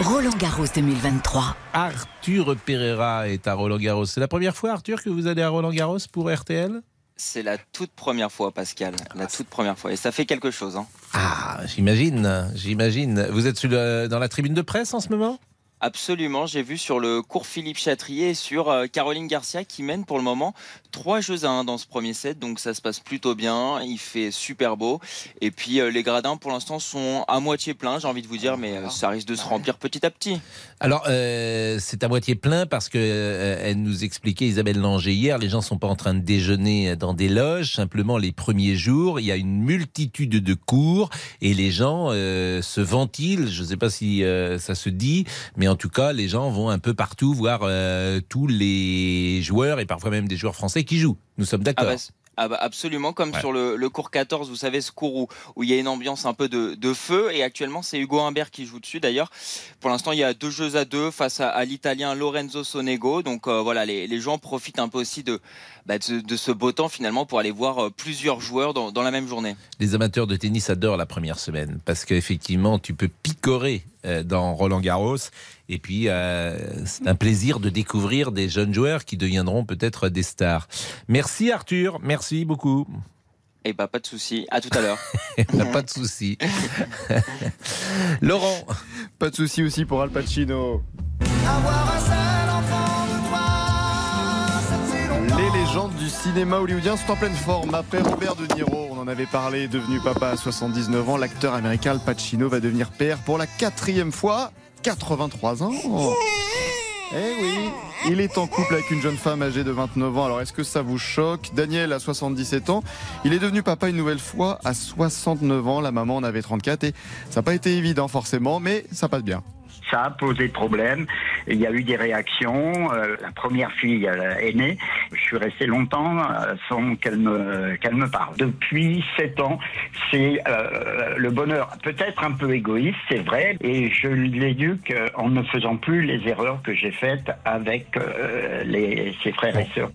Roland Garros 2023. Arthur Pereira est à Roland Garros. C'est la première fois, Arthur, que vous allez à Roland Garros pour RTL C'est la toute première fois, Pascal. La toute première fois. Et ça fait quelque chose. Hein. Ah, j'imagine, j'imagine. Vous êtes dans la tribune de presse en ce moment? Absolument, j'ai vu sur le cours Philippe Chatrier et sur euh, Caroline Garcia qui mène pour le moment trois jeux à 1 dans ce premier set, donc ça se passe plutôt bien, il fait super beau. Et puis euh, les gradins pour l'instant sont à moitié pleins, j'ai envie de vous dire, mais euh, ça risque de se remplir petit à petit. Alors, euh, c'est à moitié plein parce que euh, elle nous expliquait, Isabelle Langer, hier, les gens sont pas en train de déjeuner dans des loges, simplement les premiers jours, il y a une multitude de cours et les gens euh, se ventilent, je ne sais pas si ça se dit, mais en tout cas, les gens vont un peu partout voir euh, tous les joueurs et parfois même des joueurs français qui jouent. Nous sommes d'accord. Ah bah, c- ah bah, absolument, comme Ouais. sur le, le cours 14, vous savez, ce cours où, où il y a une ambiance un peu de, de feu. Et actuellement, c'est Hugo Humbert qui joue dessus. D'ailleurs, pour l'instant, il y a deux jeux à deux face à, à l'Italien Lorenzo Sonego. Donc euh, voilà, les, les gens profitent un peu aussi de, bah, de, ce- de ce beau temps finalement pour aller voir euh, plusieurs joueurs dans, dans la même journée. Les amateurs de tennis adorent la première semaine parce qu'effectivement, tu peux picorer euh, dans Roland Garros. Et puis, euh, c'est un plaisir de découvrir des jeunes joueurs qui deviendront peut-être des stars. Merci Arthur, merci beaucoup. Et bah, pas de souci. À tout à l'heure. [laughs] pas de souci. [laughs] Laurent. Pas de souci aussi pour Al Pacino. Les légendes du cinéma hollywoodien sont en pleine forme. Après Robert De Niro, on en avait parlé, devenu papa à 79 ans, l'acteur américain Al Pacino va devenir père pour la quatrième fois, 83 ans. Eh oui, il est en couple avec une jeune femme âgée de 29 ans. Alors est-ce que ça vous choque? Daniel a 77 ans. Il est devenu papa une nouvelle fois à 69 ans. La maman en avait 34 et ça n'a pas été évident forcément, mais ça passe bien. Ça a posé problème. Il y a eu des réactions. Euh, la première fille euh, est née. Je suis resté longtemps euh, sans qu'elle me qu'elle me parle. Depuis sept ans, c'est le bonheur. Peut-être un peu égoïste, c'est vrai. Et je l'éduque en ne faisant plus les erreurs que j'ai faites avec les, ses frères et sœurs.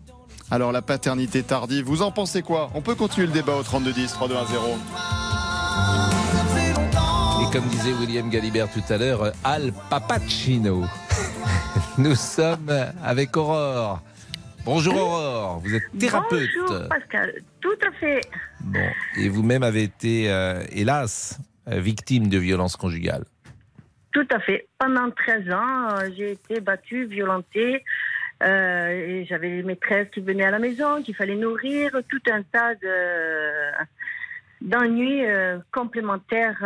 Alors la paternité tardive, vous en pensez quoi? On peut continuer le débat au 3210 3210. Comme disait William Galibert tout à l'heure, Al Papacino. [laughs] Nous sommes avec Aurore. Bonjour Aurore, vous êtes thérapeute. Bonjour Pascal, tout à fait. Bon, et vous-même avez été, euh, hélas, euh, victime de violences conjugales. Tout à fait. Pendant 13 ans, euh, j'ai été battue, violentée. euh, et J'avais les maîtresses qui venaient à la maison, qu'il fallait nourrir, tout un tas de- d'ennuis euh, complémentaires.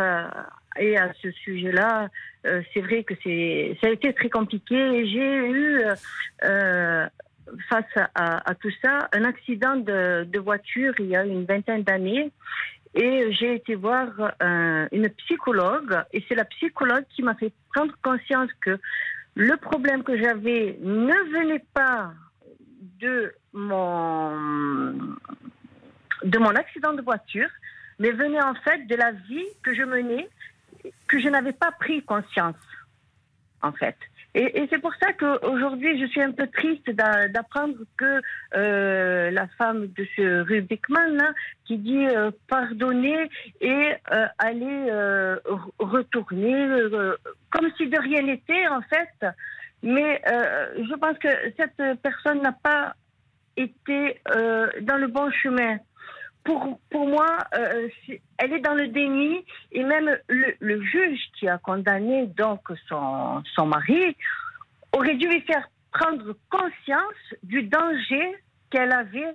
Et à ce sujet-là, euh, c'est vrai que c'est ça a été très compliqué. J'ai eu, euh, euh, face à, tout ça, un accident de, voiture il y a une vingtaine d'années. Et j'ai été voir une psychologue, et c'est la psychologue qui m'a fait prendre conscience que le problème que j'avais ne venait pas de mon, de mon accident de voiture, mais venait en fait de la vie que je menais, que je n'avais pas pris conscience, en fait. Et, c'est pour ça qu'aujourd'hui, je suis un peu triste d'a- d'apprendre que euh, la femme de ce Rubikman, là, qui dit euh, pardonner et euh, aller euh, re- retourner, euh, comme si de rien n'était, en fait. Mais je pense que cette personne n'a pas été dans le bon chemin. Pour, pour moi, euh, c'est- elle est dans le déni et même le, le juge qui a condamné donc son, son mari aurait dû lui faire prendre conscience du danger qu'elle avait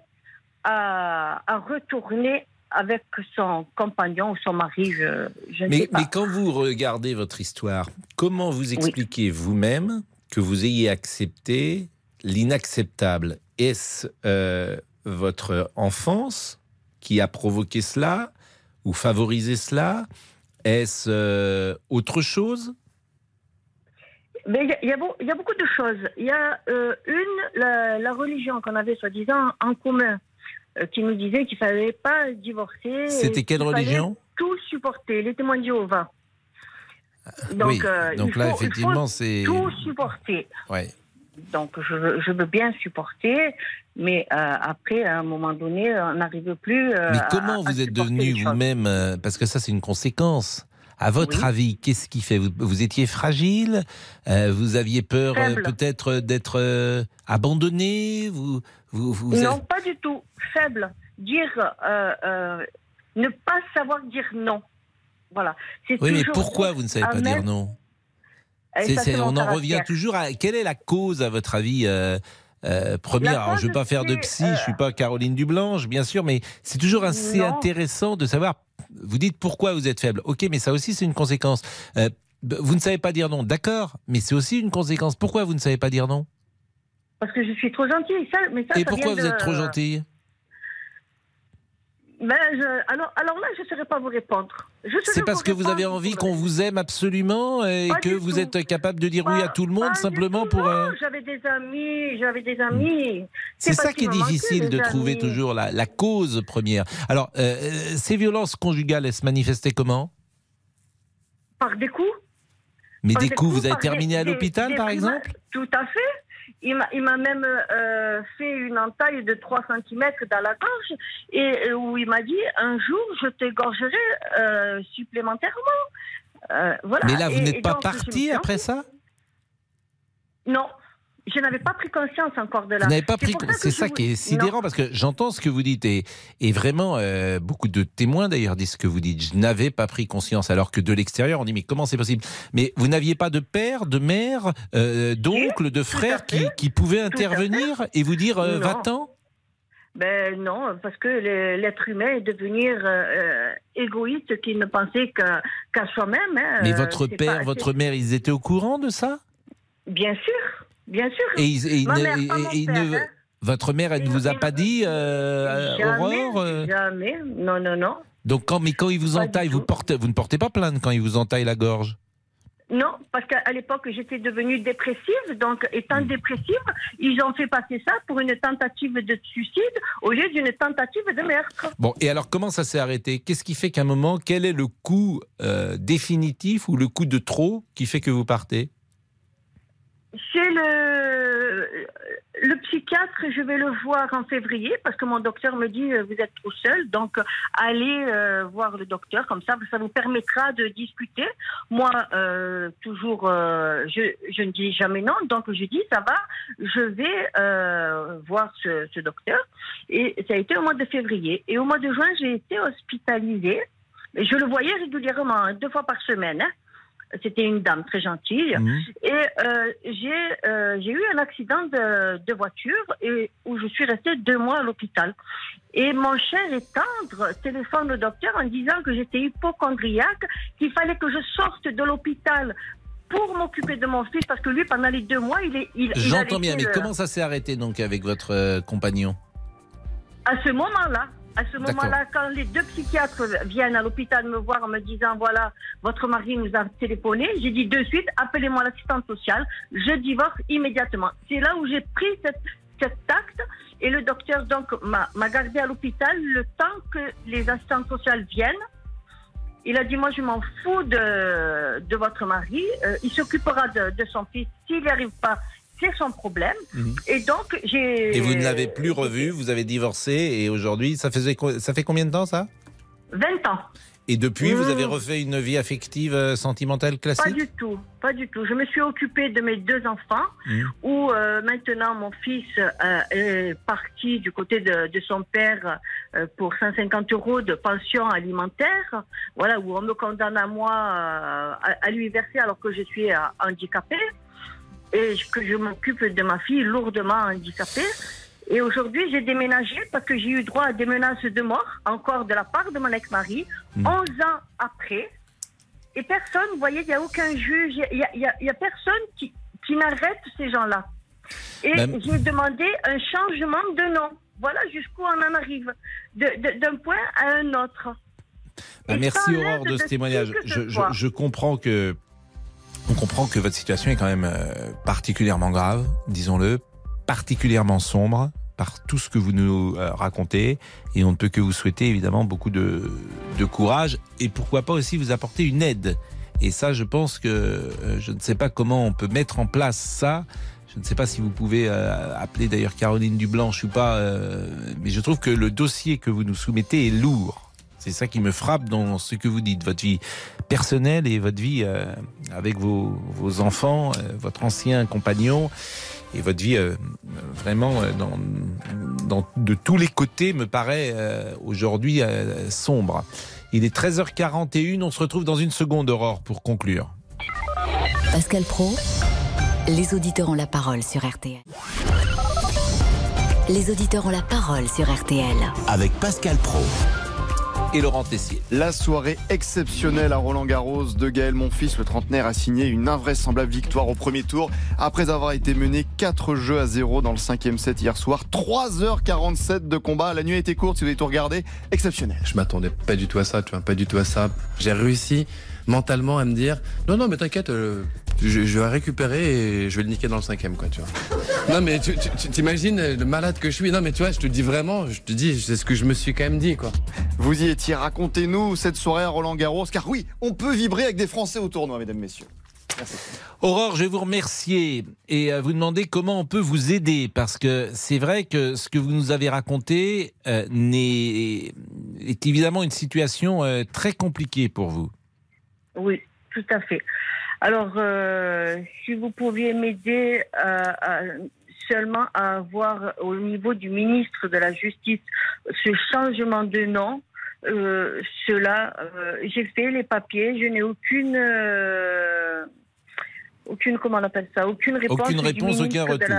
à, à retourner avec son compagnon ou son mari, je, je ne sais Mais, pas. mais quand vous regardez votre histoire, comment vous expliquez vous-même que vous ayez accepté l'inacceptable? Est-ce euh, votre enfance qui a provoqué cela ou favorisé cela Est-ce euh, autre chose? Mais il y a- y, y beaucoup de choses. Il y a euh, une, la, la religion qu'on avait soi-disant en commun, euh, qui nous disait qu'il fallait pas divorcer. C'était quelle religion? Tout supporter, les témoins de Jéhovah. Donc, Oui, donc il là, faut- effectivement, c'est- Tout supporter. Ouais. Donc, je veux bien supporter, mais euh, après, à un moment donné, on n'arrive plus. euh, Mais comment à vous êtes devenu vous-même euh, Parce que ça, c'est une conséquence. À votre Oui. avis, qu'est-ce qui fait? Vous, vous étiez fragile Euh, Vous aviez peur peut-être d'être abandonné vous, vous, vous Non, pas du tout. Faible. Dire. ne pas savoir dire non. Voilà. Oui, mais pourquoi vous ne savez pas dire non? On en revient toujours à quelle est la cause, à votre avis euh, euh, première, alors je ne veux pas faire de psy, euh, je ne suis pas Caroline Dublanche, bien sûr, mais c'est toujours assez Non. intéressant de savoir. Vous dites pourquoi vous êtes faible. Ok, mais ça aussi c'est une conséquence. Euh, vous ne savez pas dire non, d'accord, mais c'est aussi une conséquence. Pourquoi vous ne savez pas dire non? Parce que je suis trop gentille. Ça, mais ça, Et ça pourquoi vous de- êtes trop gentille? Ben, je- alors, alors là, je ne saurais pas vous répondre. C'est parce que vous avez envie qu'on vous aime absolument et Pas que vous tout. êtes capable de dire oui à tout le monde simplement pour. euh, J'avais des amis, j'avais des amis. C'est ça qui est difficile de trouver toujours la, la cause première. Alors, euh, euh, ces violences conjugales, elles se manifestaient comment? Par des coups. Mais Par des coups, vous avez des- terminé à l'hôpital, par exemple? Tout à fait. Il m'a- il m'a même euh, fait une entaille de 3 cm dans la gorge et euh, où il m'a dit un jour je t'égorgerai euh, supplémentairement. Voilà. Mais là, vous n'êtes pas parti après ça? Non, je n'avais pas pris conscience encore de là. Vous n'avez pas C'est pris. C'est ça vous- qui est sidérant Non. parce que j'entends ce que vous dites et, et vraiment euh, beaucoup de témoins d'ailleurs disent ce que vous dites. Je n'avais pas pris conscience alors que de l'extérieur on dit mais comment c'est possible? Mais vous n'aviez pas de père, de mère, euh, d'oncle, de frère qui, qui pouvaient intervenir et vous dire euh, va-t'en? Ben non, parce que l'être humain est devenir euh, égoïste qui ne pensait qu'à qu'à soi-même. hein. Mais votre père, pas- votre mère, ils étaient au courant de ça? Bien sûr, bien sûr. Et, ils- et ils Ma ne- mère, et- pas mon et ils père, ne- hein? votre mère, elle ne vous a pas dit, euh, Jamais, Aurore euh, jamais. Non, non, non. Donc quand, mais quand ils vous entaillent, vous, portez, vous ne portez pas plainte quand ils vous entaillent la gorge? Non, parce qu'à l'époque, j'étais devenue dépressive. Donc, étant Hmm. dépressive, ils ont fait passer ça pour une tentative de suicide au lieu d'une tentative de meurtre. Bon, et alors comment ça s'est arrêté? Qu'est-ce qui fait qu'à un moment, quel est le coup euh, définitif ou le coup de trop qui fait que vous partez? C'est le, psychiatre, je vais le voir en février parce que mon docteur me dit euh, vous êtes trop seul, donc allez euh, voir le docteur comme ça, ça vous permettra de discuter. Moi, euh, toujours, je, ne dis jamais non, donc je dis ça va, je vais voir ce, docteur. Et ça a été au mois de février. Et au mois de juin, j'ai été hospitalisée. Je le voyais régulièrement, hein, deux fois par semaine. hein. C'était une dame très gentille. Et euh, j'ai euh, j'ai eu un accident de, de voiture et où je suis restée deux mois à l'hôpital. Et mon cher et tendre téléphone au docteur en disant que j'étais hypochondriaque, qu'il fallait que je sorte de l'hôpital pour m'occuper de mon fils parce que lui, pendant les deux mois, il est. Il, J'entends bien, mais le- comment ça s'est arrêté donc avec votre euh, compagnon? À ce moment-là, à ce moment-là, quand les deux psychiatres viennent à l'hôpital me voir en me disant voilà, votre mari nous a téléphoné, j'ai dit de suite, appelez-moi l'assistante sociale, je divorce immédiatement. C'est là où j'ai pris cette, cet acte et le docteur donc m'a m'a gardé à l'hôpital le temps que les assistantes sociales viennent. Il a dit moi je m'en fous de, de votre mari, Euh, il s'occupera de, de son fils. S'il n'y arrive pas, c'est son problème. Et donc j'ai. Mhm. Et vous ne l'avez plus revu, vous avez divorcé et aujourd'hui, ça, faisait, ça fait combien de temps ça? 20 ans. Et depuis, vous avez refait une vie affective, euh, sentimentale Pas classique? du tout, pas du tout. Je me suis occupée de mes deux enfants, Mmh. où euh, maintenant mon fils euh, est parti du côté de, de son père euh, pour 150 euros de pension alimentaire, voilà, où on me condamne à moi à, à lui verser alors que je suis handicapée et que je m'occupe de ma fille lourdement handicapée. Et aujourd'hui, j'ai déménagé parce que j'ai eu droit à des menaces de mort, encore de la part de mon ex-mari, 11 ans après. Et personne, vous voyez, il n'y a aucun juge, il n'y a, y a- il y a personne qui, qui n'arrête ces gens-là. Et Même- j'ai demandé un changement de nom. Voilà jusqu'où on en arrive, de- de- d'un point à un autre. Bah, merci Aurore de ce témoignage. Je, je comprends que on comprend que votre situation est quand même euh, particulièrement grave, disons-le, particulièrement sombre par tout ce que vous nous euh, racontez et on ne peut que vous souhaiter évidemment beaucoup de, de courage et pourquoi pas aussi vous apporter une aide. Et ça, je pense que euh, je ne sais pas comment on peut mettre en place ça. Je ne sais pas si vous pouvez euh, appeler d'ailleurs Caroline Dublanche ou pas, euh, mais je trouve que le dossier que vous nous soumettez est lourd. C'est ça qui me frappe dans ce que vous dites, votre vie personnelle et votre vie euh, avec vos, vos enfants, euh, votre ancien compagnon et votre vie euh, vraiment euh, dans, dans- de tous les côtés me paraît euh, aujourd'hui euh, sombre. Il est 13h41, on se retrouve dans une seconde, Aurore, pour conclure. Pascal Pro, les auditeurs ont la parole sur RTL. Les auditeurs ont la parole sur RTL. Avec Pascal Pro. Et Laurent Tessier. La soirée exceptionnelle à Roland Garros de Gaël Monfils, le trentenaire, a signé une invraisemblable victoire au premier tour après avoir été mené 4 jeux à 0 dans le cinquième set hier soir. 3h47 de combat. La nuit a été courte, si vous avez tout regardé. Exceptionnel. Je m'attendais pas du tout à ça, tu vois, pas du tout à ça. J'ai réussi mentalement à me dire non, non, mais t'inquiète, euh, je, je vais récupérer et je vais le niquer dans le cinquième, quoi, tu vois. Non, mais tu tu- tu t'imagines le malade que je suis? Non, mais tu vois, je te dis vraiment, je te dis, c'est ce que je me suis quand même dit, quoi. Vous y étiez, racontez-nous cette soirée à Roland Garros, car oui, on peut vibrer avec des Français au tournoi, mesdames, messieurs. Aurore, je vais vous remercier et euh, vous demander comment on peut vous aider parce que c'est vrai que ce que vous nous avez raconté euh, n'est- est évidemment une situation euh, très compliquée pour vous. Oui, tout à fait. Alors, euh, si vous pouviez m'aider euh, à- seulement à avoir au niveau du ministre de la Justice ce changement de nom, euh, cela, euh, j'ai fait les papiers, je n'ai aucune, aucune, comment on appelle ça, aucune réponse. Aucune réponse, aucun retour.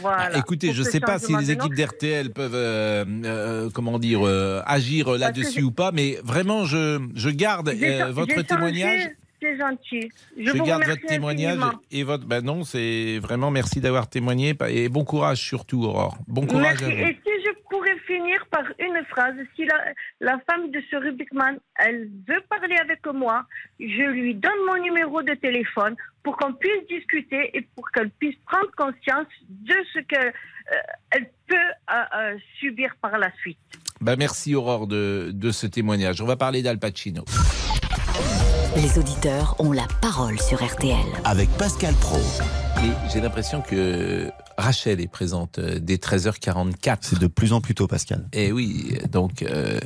Voilà. Ah, écoutez, Pour je ne sais pas si les équipes d'RTL peuvent, euh, euh, comment dire, euh, agir là-dessus ou pas, mais vraiment, je, je garde votre témoignage. C'est gentil. Je, Je, vous garde votre témoignage infiniment. et votre. Ben non, c'est vraiment merci d'avoir témoigné et bon courage surtout, Aurore. Bon courage Merci. à vous. Et si je pourrais finir par une phrase, si la, la femme de ce Rubikman, elle veut parler avec moi, je lui donne mon numéro de téléphone pour qu'on puisse discuter et pour qu'elle puisse prendre conscience de ce qu'elle elle peut euh, euh, subir par la suite. Ben merci Aurore de, de ce témoignage. On va parler d'Al Pacino. Les auditeurs ont la parole sur RTL. Avec Pascal Pro. Et j'ai l'impression que Rachel est présente euh, dès 13h44. C'est de plus en plus tôt, Pascal. Eh oui, donc, euh,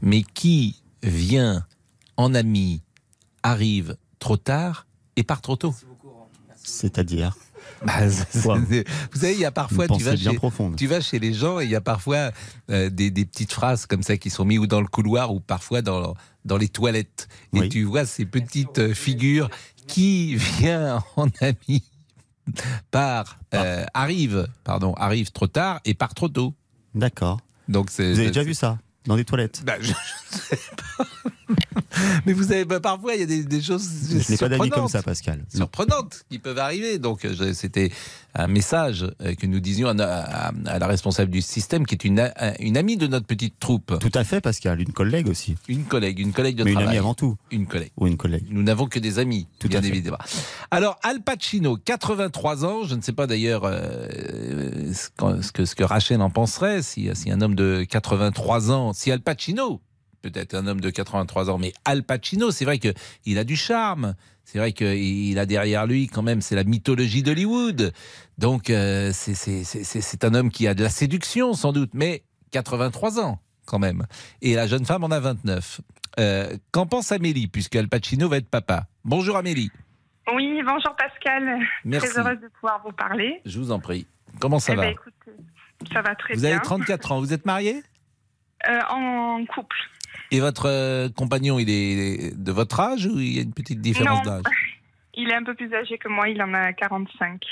mais qui vient en ami, arrive trop tard et part trop tôt? C'est-à-dire? Bah, Vous savez, il y a parfois, tu vas, chez, profonde. tu vas chez les gens et il y a parfois euh, des, des petites phrases comme ça qui sont mises ou dans le couloir ou parfois dans, dans les toilettes. Et tu vois ces petites euh, figures qui [laughs] vient en ami, part, euh, arrive, pardon, arrive trop tard et part trop tôt. D'accord. Donc c'est. Vous avez déjà vu ça Dans des toilettes? Bah, je, je sais pas. [laughs] Mais vous savez, bah, parfois il y a des, des choses. Je n'ai pas d'avis comme surprenantes ça, Pascal. Surprenantes qui peuvent arriver. Donc euh, c'était un message euh, que nous disions à, à- à la responsable du système, qui est une, a- une amie de notre petite troupe. Tout à fait, Pascal. Une collègue aussi. Une collègue, une collègue de Mais une travail. amie avant tout. Une collègue. Ou une collègue. Nous n'avons que des amis, Tout bien à fait. évidemment. Alors, Al Pacino, 83 ans, je ne sais pas d'ailleurs euh, ce, que, ce que Rachel en penserait, si, si un homme de 83 ans, si Al Pacino, peut-être un homme de 83 ans, mais Al Pacino, c'est vrai qu'il a du charme. C'est vrai qu'il a derrière lui, quand même, c'est la mythologie d'Hollywood. Donc, euh, c'est- un homme qui a de la séduction, sans doute, mais 83 ans, quand même. Et la jeune femme en a 29. Euh, Qu'en pense Amélie, puisque Al Pacino va être papa? Bonjour Amélie, Oui, bonjour Pascal. Merci. Très heureuse de pouvoir vous parler. je vous en prie. Comment ça Eh va? ben, écoutez, ça va très Vous bien. avez 34 ans, vous êtes marié Euh, en couple. Et votre euh, compagnon, il est de votre âge ou il y a une petite différence d'âge? [laughs] Il est un peu plus âgé que moi, il en a 45.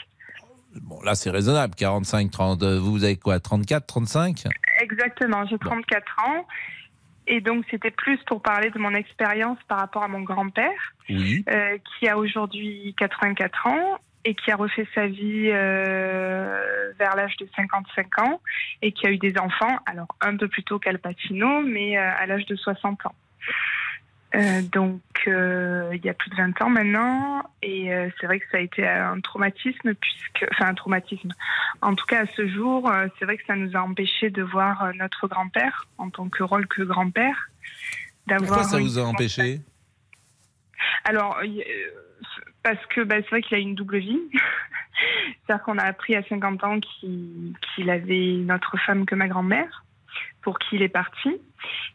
Bon, là c'est raisonnable, 45, 30. euh, Vous avez quoi 34, 35 Exactement, j'ai 34 ans. Et donc, c'était plus pour parler de mon expérience par rapport à mon grand-père, Oui. euh, qui a aujourd'hui 84 ans. Et qui a refait sa vie euh, vers l'âge de 55 ans et qui a eu des enfants, alors un peu plus tôt qu'Al Pacino, mais euh, à l'âge de 60 ans. Euh, donc, il y a plus de 20 ans maintenant, et c'est vrai que ça a été un traumatisme, puisque, enfin un traumatisme. En tout cas, à ce jour, c'est vrai que ça nous a empêché de voir notre grand-père en tant que rôle que grand-père. Pourquoi ça vous a empêché alors, parce que bah, c'est vrai qu'il a une double vie. [laughs] C'est-à-dire qu'on a appris à 50 ans qu'il avait une autre femme que ma grand-mère, pour qui il est parti,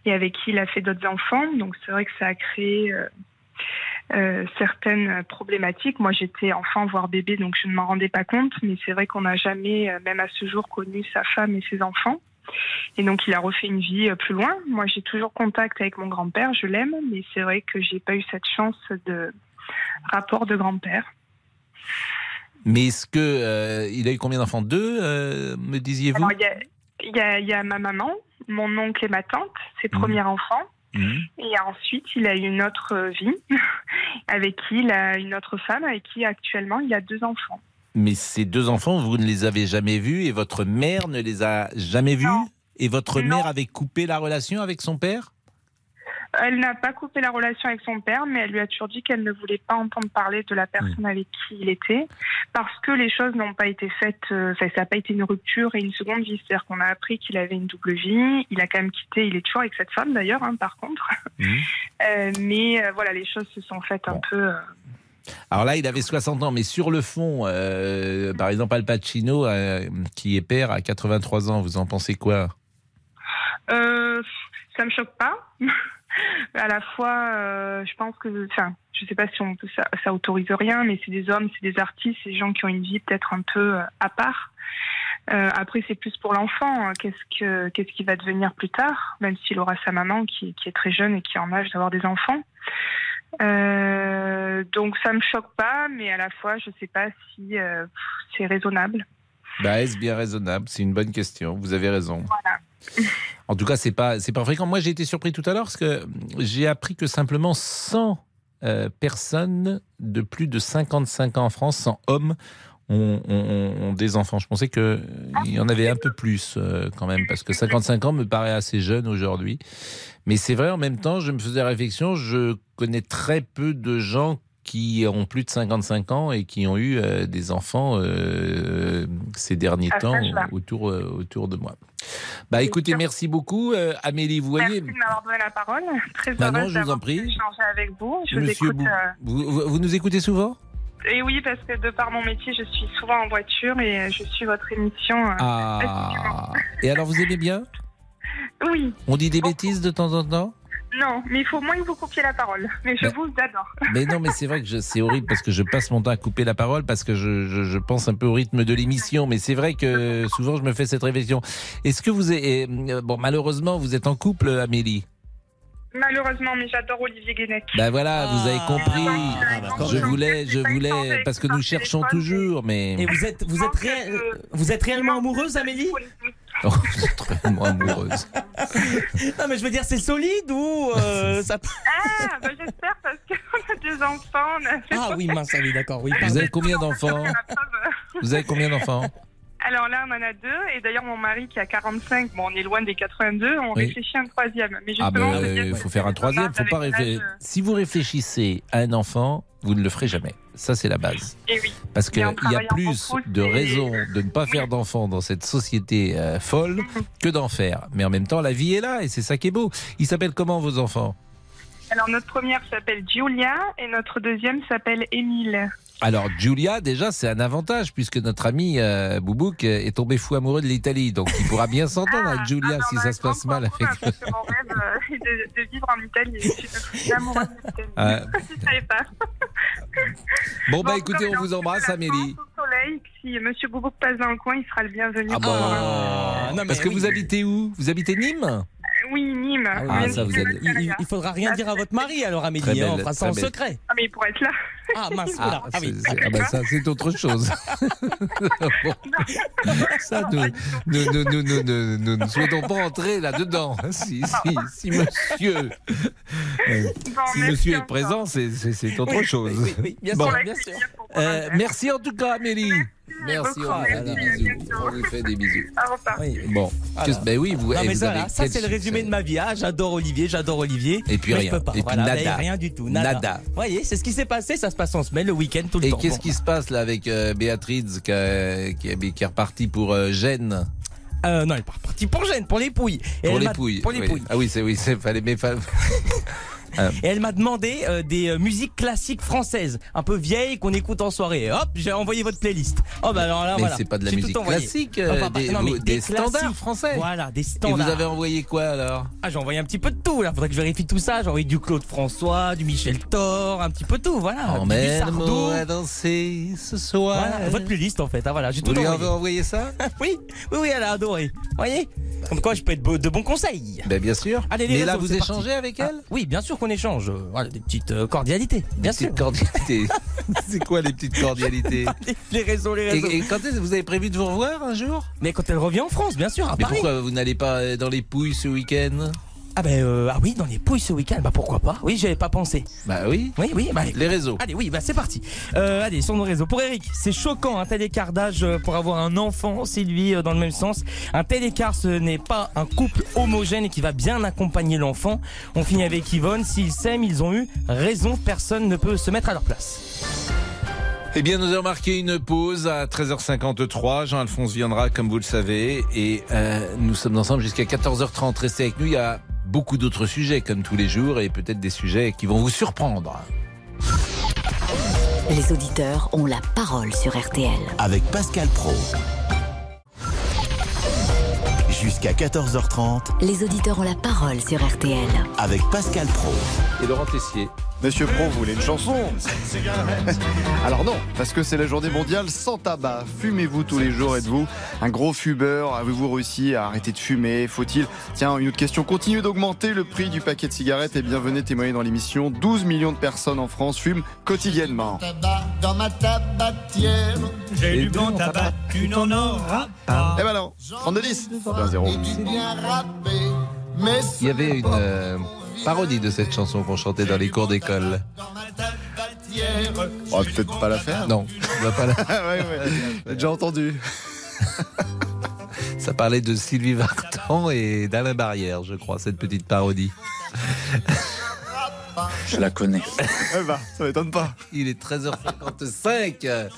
et avec qui il a fait d'autres enfants. Donc c'est vrai que ça a créé euh, euh, certaines problématiques. Moi j'étais enfant, voire bébé, donc je ne m'en rendais pas compte, mais c'est vrai qu'on n'a jamais, euh, même à ce jour, connu sa femme et ses enfants. Et donc il a refait une vie plus loin. Moi j'ai toujours contact avec mon grand-père, je l'aime, mais c'est vrai que j'ai pas eu cette chance de rapport de grand-père. Mais est-ce que euh, il a eu combien d'enfants? Deux, euh, me disiez-vous? Il y a, y, y ma maman, mon oncle et ma tante, ses premiers enfants. Mhm. Et ensuite, il a eu une autre vie [laughs] avec qui il a une autre femme avec qui actuellement il a deux enfants. Mais ces deux enfants, vous ne les avez jamais vus et votre mère ne les a jamais vus? Et votre mère avait coupé la relation avec son père? Elle n'a pas coupé la relation avec son père, mais elle lui a toujours dit qu'elle ne voulait pas entendre parler de la personne avec qui il était, parce que les choses n'ont pas été faites, euh, ça n'a pas été une rupture et une seconde vie. C'est-à-dire qu'on a appris qu'il avait une double vie, il a quand même quitté, il est toujours avec cette femme d'ailleurs, hein, par contre. [laughs] Euh, mais euh, voilà, les choses se sont faites un peu. Alors là, il avait 60 ans, mais sur le fond, euh, par exemple, Al Pacino, euh, qui est père à 83 ans, vous en pensez quoi? Euh, ça me choque pas. [laughs] [laughs] à la fois, euh, je pense que, enfin, je sais pas si on peut, ça, ça autorise rien, mais c'est des hommes, c'est des artistes, c'est des gens qui ont une vie peut-être un peu euh, à part. Euh, après, c'est plus pour l'enfant. hein. Qu'est-ce que, qu'est-ce qui va devenir plus tard, même s'il aura sa maman qui, qui est très jeune et qui est en âge d'avoir des enfants. Euh, donc ça me choque pas, mais à la fois, je sais pas si euh, c'est raisonnable. bah, Est-ce bien raisonnable? C'est une bonne question. Vous avez raison. Voilà. [laughs] En tout cas, c'est pas c'est pas fréquent. Moi, j'ai été surpris tout à l'heure parce que j'ai appris que simplement 100 euh, personnes de plus de 55 ans en France, 100 hommes, ont, des enfants. Je pensais que il y en avait un peu plus euh, quand même parce que 55 ans me paraît assez jeune aujourd'hui. Mais c'est vrai, en même temps, je me faisais réflexion. Je connais très peu de gens qui ont plus de 55 ans et qui ont eu euh, des enfants euh, ces derniers À temps autour, euh, autour de moi. Bah écoutez, merci beaucoup Amélie. Vous voyez, Merci de m'avoir donné la parole. Très Bah non, heureuse je vous en prie. échanger avec vous. Je vous Monsieur écoute. Bou- vous, vous- vous nous écoutez souvent? Et oui, parce que de par mon métier, je suis souvent en voiture et je suis votre émission. Ah Et alors vous aimez bien? [laughs] Oui, On dit des bêtises de temps en temps? Non, mais il faut moins que vous coupiez la parole. Mais je vous adore. [laughs] Mais non, mais c'est vrai que c'est horrible parce que je passe mon temps à couper la parole parce que je, je- je pense un peu au rythme de l'émission. Mais c'est vrai que souvent je me fais cette réflexion. Est-ce que vous êtes euh, bon malheureusement vous êtes en couple, Amélie? Malheureusement, mais j'adore Olivier Guénec. Ben voilà, vous avez compris. d'accord. Je voulais, je voulais parce que nous cherchons toujours, mais Et vous êtes, vous êtes, ré- vous êtes réellement amoureuse, Amélie? Oh, vous êtes vraiment amoureuse. Non, mais je veux dire, c'est solide ou euh, ça. Ah, bah, j'espère parce qu'on [laughs] a deux enfants. On a fait Ah oui, mince, ah oui, d'accord, oui. Vous avez combien d'enfants Vous avez combien d'enfants Alors là, on en a deux. Et d'ailleurs, mon mari qui a 45, bon, on est loin des 82, on Oui. réfléchit à un troisième. Mais Ah ben, il faut faire un troisième. Faut pas l'âge, Si vous réfléchissez à un enfant, vous ne le ferez jamais. Ça, c'est la base. Et oui. Parce qu'il y a plus beaucoup, de raisons de ne pas faire d'enfants dans cette société euh, folle [laughs] que d'en faire. Mais en même temps, la vie est là et c'est ça qui est beau. Ils s'appellent comment vos enfants? Alors, notre première s'appelle Giulia et notre deuxième s'appelle Émile. Alors, Giulia, déjà, c'est un avantage puisque notre ami euh, Boubouk euh, est tombé fou amoureux de l'Italie. Donc, il pourra bien s'entendre avec Giulia si ça se passe mal avec. Mon rêve euh, de, de vivre en Italie. Je suis amoureuse d'Italie. Ah. [laughs] Je ne savais pas. Bon, bah écoutez, on vous embrasse, Amélie. Soleil, si Monsieur Boubouk passe dans le coin, il sera le bienvenu. Ah bon Parce que vous habitez où? Vous habitez Nîmes? Oui, Nîmes. Ah, ça, vous Il, il- faudra rien dire à votre mari alors, Amélie. Hein, on fera ça en belle. secret. Ah, mais il pourrait être là. Ah mince, Ah. Ah oui. ah bah ça, c'est autre chose. [laughs] Bon. Ça, nous, nous, nous, nous, nous, ne souhaitons pas entrer là-dedans. [laughs] Si, si, si monsieur, euh, si monsieur est présent, c'est- autre chose. oui, oui, bien Bon. sûr, bien sûr. Euh, merci en tout cas, Amélie. Merci, on lui fait des bisous. On lui fait des bisous. Au revoir. Bon, Voilà. qu'est-ce- ben oui, vous, Non, eh, mais vous ça, avez c'est le résumé de ma vie. Ah, j'adore Olivier, j'adore Olivier. Et puis Mais rien. Je peux pas. Et puis Voilà, nada. rien du tout. Nada. Nada. Vous voyez, c'est ce qui s'est passé. Ça se passe en semaine, le week-end, tout le Et temps. qu'est-ce Bon. qui se passe là avec euh, Béatrice qui, qui, est repartie pour euh, Gênes? Euh, non, elle est pas repartie pour Gênes, pour les pouilles. Et Pour les pouilles. Pour les oui. pouilles. Ah oui, c'est oui, c'est fallait mais fa- [laughs] Ah. Et elle m'a demandé euh, des euh, musiques classiques françaises, un peu vieilles qu'on écoute en soirée. Et hop, j'ai envoyé votre playlist. Oh bah alors là, Mais voilà. c'est pas de la musique classique, euh, des- non, mais vous- des standards français. Voilà, des Et standards. vous avez envoyé quoi alors? Ah, j'ai envoyé un petit peu de tout. Là, faudrait que je vérifie tout ça. J'ai envoyé du Claude François, du Michel Thor, un petit peu tout. Voilà. Emmène-moi à danser ce soir. Voilà, votre playlist en fait. Ah, voilà, j'ai Vous tout lui envoyé. avez envoyé ça? [laughs] Oui, oui, oui, elle a adoré. Vous voyez? Comme quoi, je peux être de bons conseils. Ben bien sûr. Allez, les Mais là, vous échangez avec Ah, elle Oui, bien sûr qu'on échange. Euh, Voilà, des petites euh, cordialités. Bien sûr. Cordialités. [laughs] c'est quoi les petites cordialités [laughs] les, les réseaux, les et, réseaux. et quand est-ce que vous avez prévu de vous revoir un jour? Mais quand elle revient en France, bien sûr, à Mais Paris. pourquoi vous n'allez pas dans les pouilles ce week-end? Ah ben euh, ah oui, dans les pouilles ce week-end, bah pourquoi pas Oui, j'avais pas pensé. Bah oui. Oui, oui, bah Les réseaux. Allez, oui, bah c'est parti. Euh, allez, sur nos réseaux. Pour Eric, c'est choquant un tel écart d'âge euh, pour avoir un enfant. Sylvie, euh, dans le même sens. Un tel écart, ce n'est pas un couple homogène et qui va bien accompagner l'enfant. On finit avec Yvonne. S'ils s'aiment, ils ont eu raison. Personne ne peut se mettre à leur place. Eh bien, nous avons marqué une pause à 13h53. Jean-Alphonse viendra, comme vous le savez, et euh, nous sommes ensemble jusqu'à 14h30. Restez avec nous. Il y a beaucoup d'autres sujets, comme tous les jours, et peut-être des sujets qui vont vous surprendre. Les auditeurs ont la parole sur RTL. Avec Pascal Pro. Jusqu'à 14h30 Les auditeurs ont la parole sur RTL. avec Pascal Pro. Et Laurent Tessier. Monsieur Pro, vous voulez une chanson [laughs] Alors non, parce que c'est la journée mondiale sans tabac. Fumez-vous tous les jours, êtes-vous un gros fumeur? Avez-vous réussi à arrêter de fumer? Faut-il? Tiens, une autre question. Continuez d'augmenter le prix du paquet de cigarettes et bien venez témoigner dans l'émission. 12 millions de personnes en France fument quotidiennement. Tabac dans ma tabatière. J'ai du bon tabac, tu n'en auras pas. Eh ben non, 32-10, 1 Et du bien râpé. Mais Il y avait une euh, parodie de cette chanson qu'on chantait dans les cours d'école. On va peut-être pas la faire. Non, on va pas la... ouais, ouais. J'ai déjà entendu. Ça parlait de Sylvie Vartan et d'Alain Barrière, je crois, cette petite parodie. Je la connais. Eh ben, ça m'étonne pas. Il est 13h55.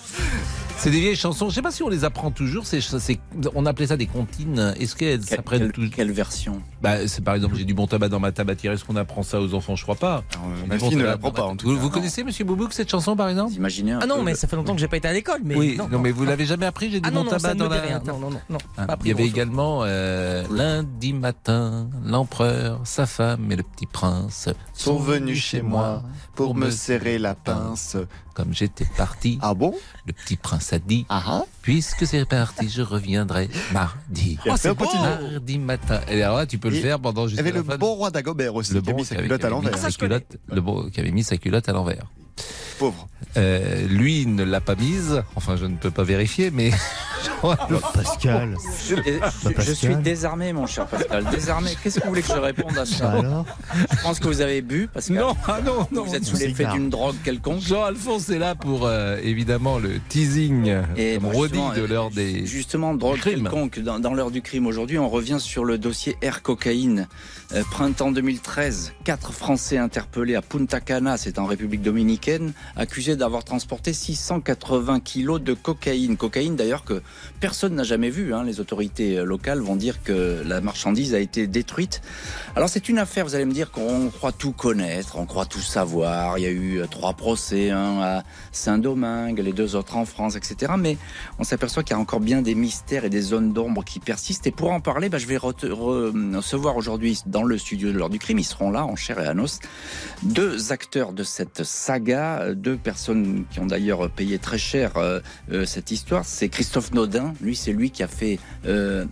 C'est des vieilles chansons. Je sais pas si on les apprend toujours. C'est, c'est- on appelait ça des comptines. Est-ce qu'elles Quelle, s'apprennent toujours quelle version? Bah, c'est par exemple, j'ai du bon tabac dans ma tabatière. Est-ce qu'on apprend ça aux enfants? Je crois pas. Ma Du bon fille ne l'apprend pas, ma- en tout Vous, cas. vous Non. connaissez, Monsieur Boubouk, cette chanson par exemple? Vous imaginez Ah non, peu mais ça fait longtemps que j'ai pas été à l'école. Mais Oui, non, non, mais vous l'avez jamais appris. J'ai du Ah bon non, non, tabac ça ne dans la. rien. Non, non, non, non. Ah, il y avait également euh, lundi matin, l'empereur, sa femme et le petit prince Sont venus chez moi pour me serrer la pince. Comme j'étais parti, Ah bon? le petit prince a dit Ah ah Puisque c'est parti, je reviendrai mardi. Un petit mot. Mardi matin. Et alors là, tu peux le faire pendant Il y jusqu'à avait le bon roi d'Agobert aussi, le qui a bon mis sa qui avait- culotte qui à avait l'envers. le bon qui avait mis sa culotte à l'envers. Pauvre. Euh, lui ne l'a pas mise. Enfin, je ne peux pas vérifier, mais [laughs] Pascal. Je, je- je suis désarmé, mon cher Pascal. Désarmé. Qu'est-ce que vous voulez que je réponde à ça Bah alors Je pense que vous avez bu, Pascal. non, ah non, non. Vous êtes sous l'effet d'une drogue quelconque. Jean-Alphonse est là pour euh, évidemment le teasing Et comme justement, de euh, l'heure des. Justement, drogue crime. quelconque, dans, dans l'heure du crime aujourd'hui, on revient sur le dossier Air Cocaïne. Euh, printemps 2013, quatre Français interpellés à Punta Cana, c'est en République dominicaine, accusés d'avoir transporté 680 kilos de cocaïne. Cocaïne d'ailleurs que personne n'a jamais vu. hein. Les autorités euh, locales vont dire que la marchandise a été détruite. Alors c'est une affaire, vous allez me dire qu'on croit tout connaître, on croit tout savoir. Il y a eu euh, trois procès, un à Saint-Domingue, les deux autres en France, etc. Mais on s'aperçoit qu'il y a encore bien des mystères et des zones d'ombre qui persistent. Et pour en parler, bah, je vais recevoir aujourd'hui dans le studio de l'heure du crime, ils seront là en chair et en os, deux acteurs de cette saga, euh, deux personnes qui ont d'ailleurs payé très cher euh, euh, cette histoire. C'est Christophe Snowden. Lui, c'est lui qui a fait, euh,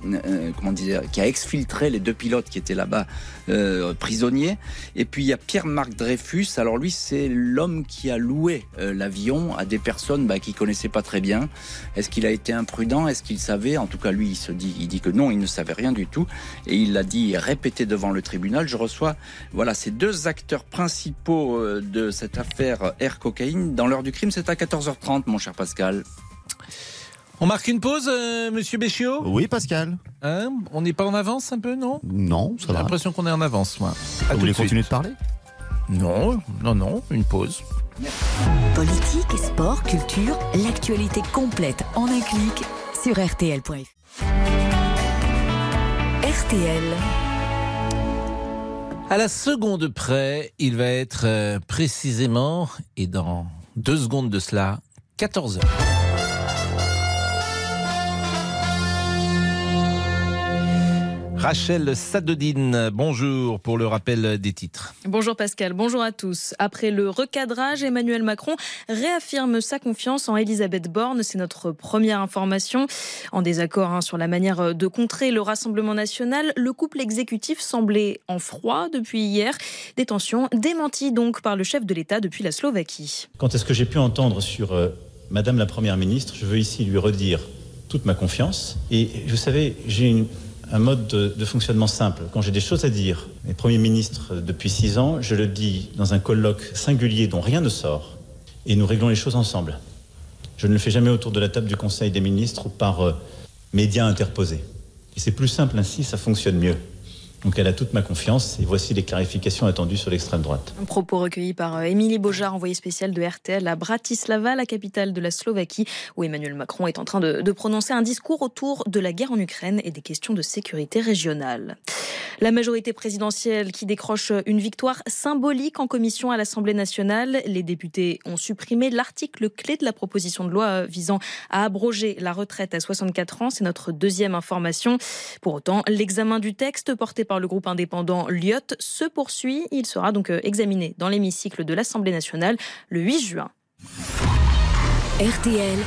comment dire, qui a exfiltré les deux pilotes qui étaient là-bas prisonniers. Et puis il y a Pierre-Marc Dreyfus. Alors lui, c'est l'homme qui a loué l'avion à des personnes bah, qu'il connaissait pas très bien. Est-ce qu'il a été imprudent? Est-ce qu'il savait? En tout cas, lui, il se dit, il dit que non, il ne savait rien du tout. Et il l'a dit, répété devant le tribunal. Je reçois, voilà, ces deux acteurs principaux de cette affaire Air Cocaïne. Dans l'heure du crime, c'est à 14h30, mon cher Pascal. On marque une pause, euh, monsieur Béchiot Oui, Pascal. Hein On n'est pas en avance un peu, non? Non, ça J'ai va. l'impression qu'on est en avance, moi. À Vous voulez continuer de parler? Non, non, non, une pause. Politique, sport, culture, l'actualité complète en un clic sur rtl.fr. RTL. À la seconde près, il va être euh, précisément, et dans deux secondes de cela, 14 heures. Rachel Sadodine, bonjour pour le rappel des titres. Bonjour Pascal, bonjour à tous. Après le recadrage, Emmanuel Macron réaffirme sa confiance en Elisabeth Borne. C'est notre première information. En désaccord hein, sur la manière de contrer le Rassemblement national, le couple exécutif semblait en froid depuis hier. Des tensions démenties donc par le chef de l'État depuis la Slovaquie. Quant à ce que j'ai pu entendre sur euh, Madame la Première ministre, je veux ici lui redire toute ma confiance. Et vous savez, j'ai une- un mode de, fonctionnement simple. Quand j'ai des choses à dire, les Premiers ministres depuis six ans, je le dis dans un colloque singulier dont rien ne sort, et nous réglons les choses ensemble. Je ne le fais jamais autour de la table du Conseil des ministres ou par euh, médias interposés. C'est plus simple ainsi, ça fonctionne mieux. Donc elle a toute ma confiance, et voici les clarifications attendues sur l'extrême droite. Un propos recueilli par euh, Émilie Bojar, envoyée spéciale de RTL à Bratislava, la capitale de la Slovaquie, où Emmanuel Macron est en train de, de prononcer un discours autour de la guerre en Ukraine et des questions de sécurité régionale. La majorité présidentielle qui décroche une victoire symbolique en commission à l'Assemblée nationale. Les députés ont supprimé l'article clé de la proposition de loi euh, visant à abroger la retraite à 64 ans. C'est notre deuxième information. Pour autant, l'examen du texte porté par le groupe indépendant Lyot se poursuit. Il sera donc euh, examiné dans l'hémicycle de l'Assemblée nationale le 8 juin. RTL.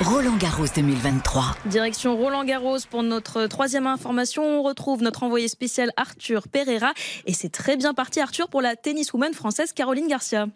Roland Garros 2023. Direction Roland Garros pour notre troisième information. On retrouve notre envoyé spécial Arthur Pereira. Et c'est très bien parti, Arthur, pour la tenniswoman française Caroline Garcia.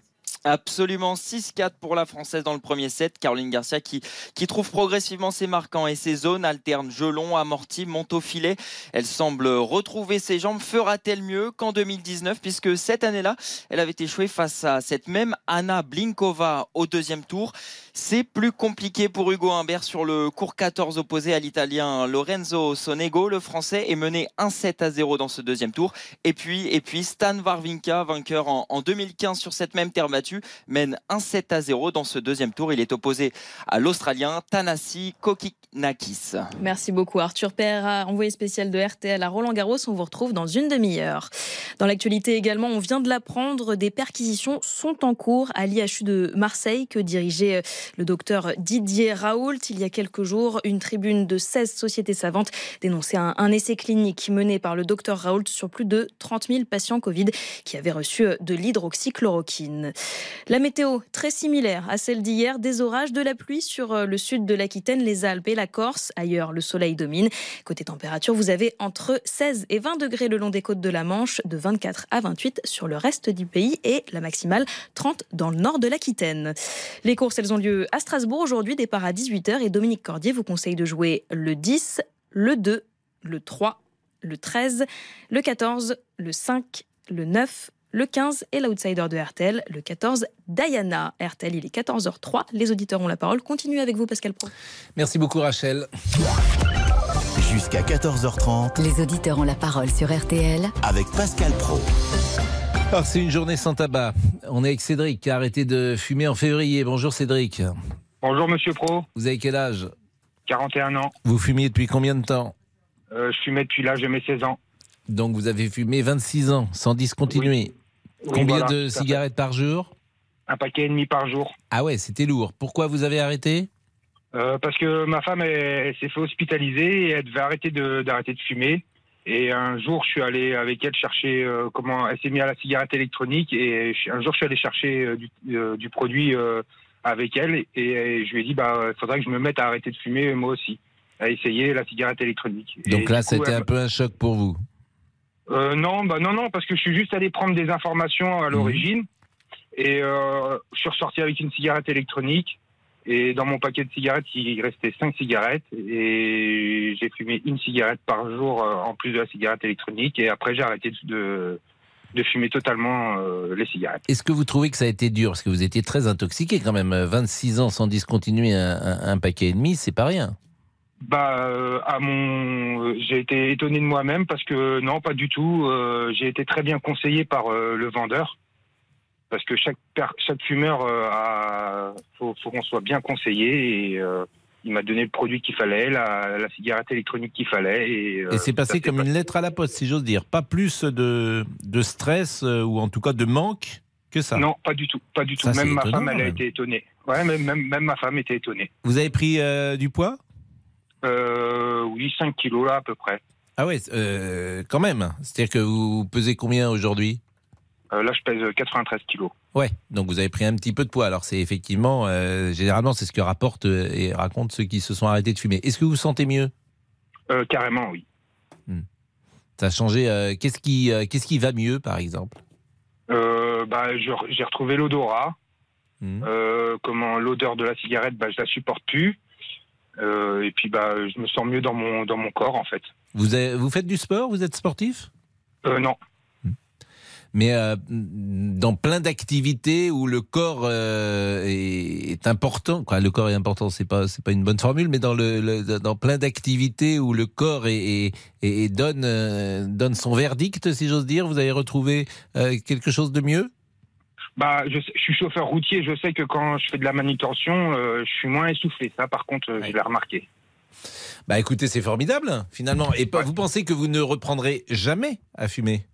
Absolument 6-4 pour la française dans le premier set. Caroline Garcia qui, trouve progressivement ses marquants et ses zones, alterne jeu long, amorti, monte au filet. Elle semble retrouver ses jambes. Fera-t-elle mieux qu'en 2019 puisque cette année-là, elle avait échoué face à cette même Anna Blinkova au deuxième tour. C'est plus compliqué pour Hugo Humbert sur le court 14 opposé à l'italien Lorenzo Sonego. Le français est mené 1-7 à 0 dans ce deuxième tour. Et puis, et puis Stan Warwinka, vainqueur en, en 2015 sur cette même terre battue, mène 1-7 à 0 dans ce deuxième tour. Il est opposé à l'Australien Tanasi Kokinakis. Merci beaucoup Arthur Pereira, envoyé spécial de RTL à Roland Garros. On vous retrouve dans une demi-heure. Dans l'actualité également, on vient de l'apprendre, des perquisitions sont en cours à l'IHU de Marseille que dirigeait le docteur Didier Raoult. Il y a quelques jours, une tribune de 16 sociétés savantes dénonçait un, essai clinique mené par le docteur Raoult sur plus de 30 000 patients Covid qui avaient reçu de l'hydroxychloroquine. La météo, très similaire à celle d'hier, des orages, de la pluie sur euh, le sud de l'Aquitaine, les Alpes et la Corse. Ailleurs, le soleil domine. Côté température, vous avez entre 16 et 20 degrés le long des côtes de la Manche, de 24 à 28 sur le reste du pays et la maximale 30 dans le nord de l'Aquitaine. Les courses, elles ont lieu à Strasbourg aujourd'hui, départ à 18h et Dominique Cordier vous conseille de jouer le 10, le 2, le 3, le 13, le 14, le 5, le 9, le 15 et l'outsider de RTL, le 14, Diana. RTL, il est 14h03. Les auditeurs ont la parole. Continue avec vous, Pascal Pro. Merci beaucoup, Rachel. Jusqu'à 14h30 Les auditeurs ont la parole sur RTL. avec Pascal Pro. C'est une journée sans tabac. On est avec Cédric qui a arrêté de fumer en février. Bonjour Cédric. Bonjour Monsieur Pro, Vous avez quel âge? 41 ans. Vous fumiez depuis combien de temps? Euh, je fumais depuis l'âge de mes 16 ans. Donc vous avez fumé 26 ans sans discontinuer. Oui, Combien voilà, de cigarettes par jour? Un paquet et demi par jour. Ah ouais, c'était lourd. Pourquoi vous avez arrêté? Euh, parce que ma femme, elle, elle s'est fait hospitaliser et elle devait arrêter de, d'arrêter de fumer. Et un jour, je suis allé avec elle chercher euh, comment. Elle s'est mise à la cigarette électronique et je- un jour, je suis allé chercher euh, du, euh, du produit euh, avec elle et, et je lui ai dit bah il faudrait que je me mette à arrêter de fumer moi aussi, à essayer la cigarette électronique. Et Donc là, c'était un peu un choc pour vous. euh, non, bah non, non, parce que je suis juste allé prendre des informations Mhm. à l'origine et euh, je suis ressorti avec une cigarette électronique. Et dans mon paquet de cigarettes, il restait cinq cigarettes et j'ai fumé une cigarette par jour euh, en plus de la cigarette électronique. Et après, j'ai arrêté de, de fumer totalement euh, les cigarettes. Est-ce que vous trouvez que ça a été dur? Parce que vous étiez très intoxiqué quand même. 26 ans sans discontinuer un, un- un paquet et demi, c'est pas rien. Bah, euh, à mon, euh, j'ai été étonné de moi-même parce que non, pas du tout. Euh, j'ai été très bien conseillé par euh, le vendeur parce que chaque per- chaque fumeur euh, a, faut, faut qu'on soit bien conseillé et euh, il m'a donné le produit qu'il fallait, la, la cigarette électronique qu'il fallait et, euh, c'est passé comme une lettre à la poste, si j'ose dire. Pas plus de, de stress euh, ou en tout cas de manque que ça. Non, pas du tout, pas du tout. Ça, même ma femme, elle a été étonnée. Ouais, même, même, même ma femme était étonnée. Vous avez pris euh, du poids? Euh, oui, 5 kilos là à peu près. Ah ouais, euh, quand même. C'est-à-dire que vous pesez combien aujourd'hui? Euh, là, je pèse 93 kilos. Ouais, donc vous avez pris un petit peu de poids. Alors c'est effectivement, euh, généralement, c'est ce que rapportent euh, et racontent ceux qui se sont arrêtés de fumer. Est-ce que vous vous sentez mieux? Euh, carrément, oui. Ça a changé. euh, qu'est-ce qui, euh, qu'est-ce qui va mieux, par exemple? Euh, bah, j'ai retrouvé l'odorat. Euh, comment l'odeur de la cigarette, bah, je la supporte plus. Euh, et puis, bah, je me sens mieux dans mon dans mon corps, en fait. vous, avez- vous faites du sport? Vous êtes sportif? Euh, non. Mais euh, dans plein d'activités où le corps euh, est, est important. Quoi, le corps est important, c'est pas c'est pas une bonne formule, mais dans le, le- dans plein d'activités où le corps est, donne euh, donne son verdict, si j'ose dire, vous avez retrouvé quelque chose de mieux? Bah, je, suis chauffeur routier. Je sais que quand je fais de la manutention, je suis moins essoufflé. Ça, par contre, je l'ai remarqué. Bah écoutez, c'est formidable finalement. Et vous pensez que vous ne reprendrez jamais à fumer?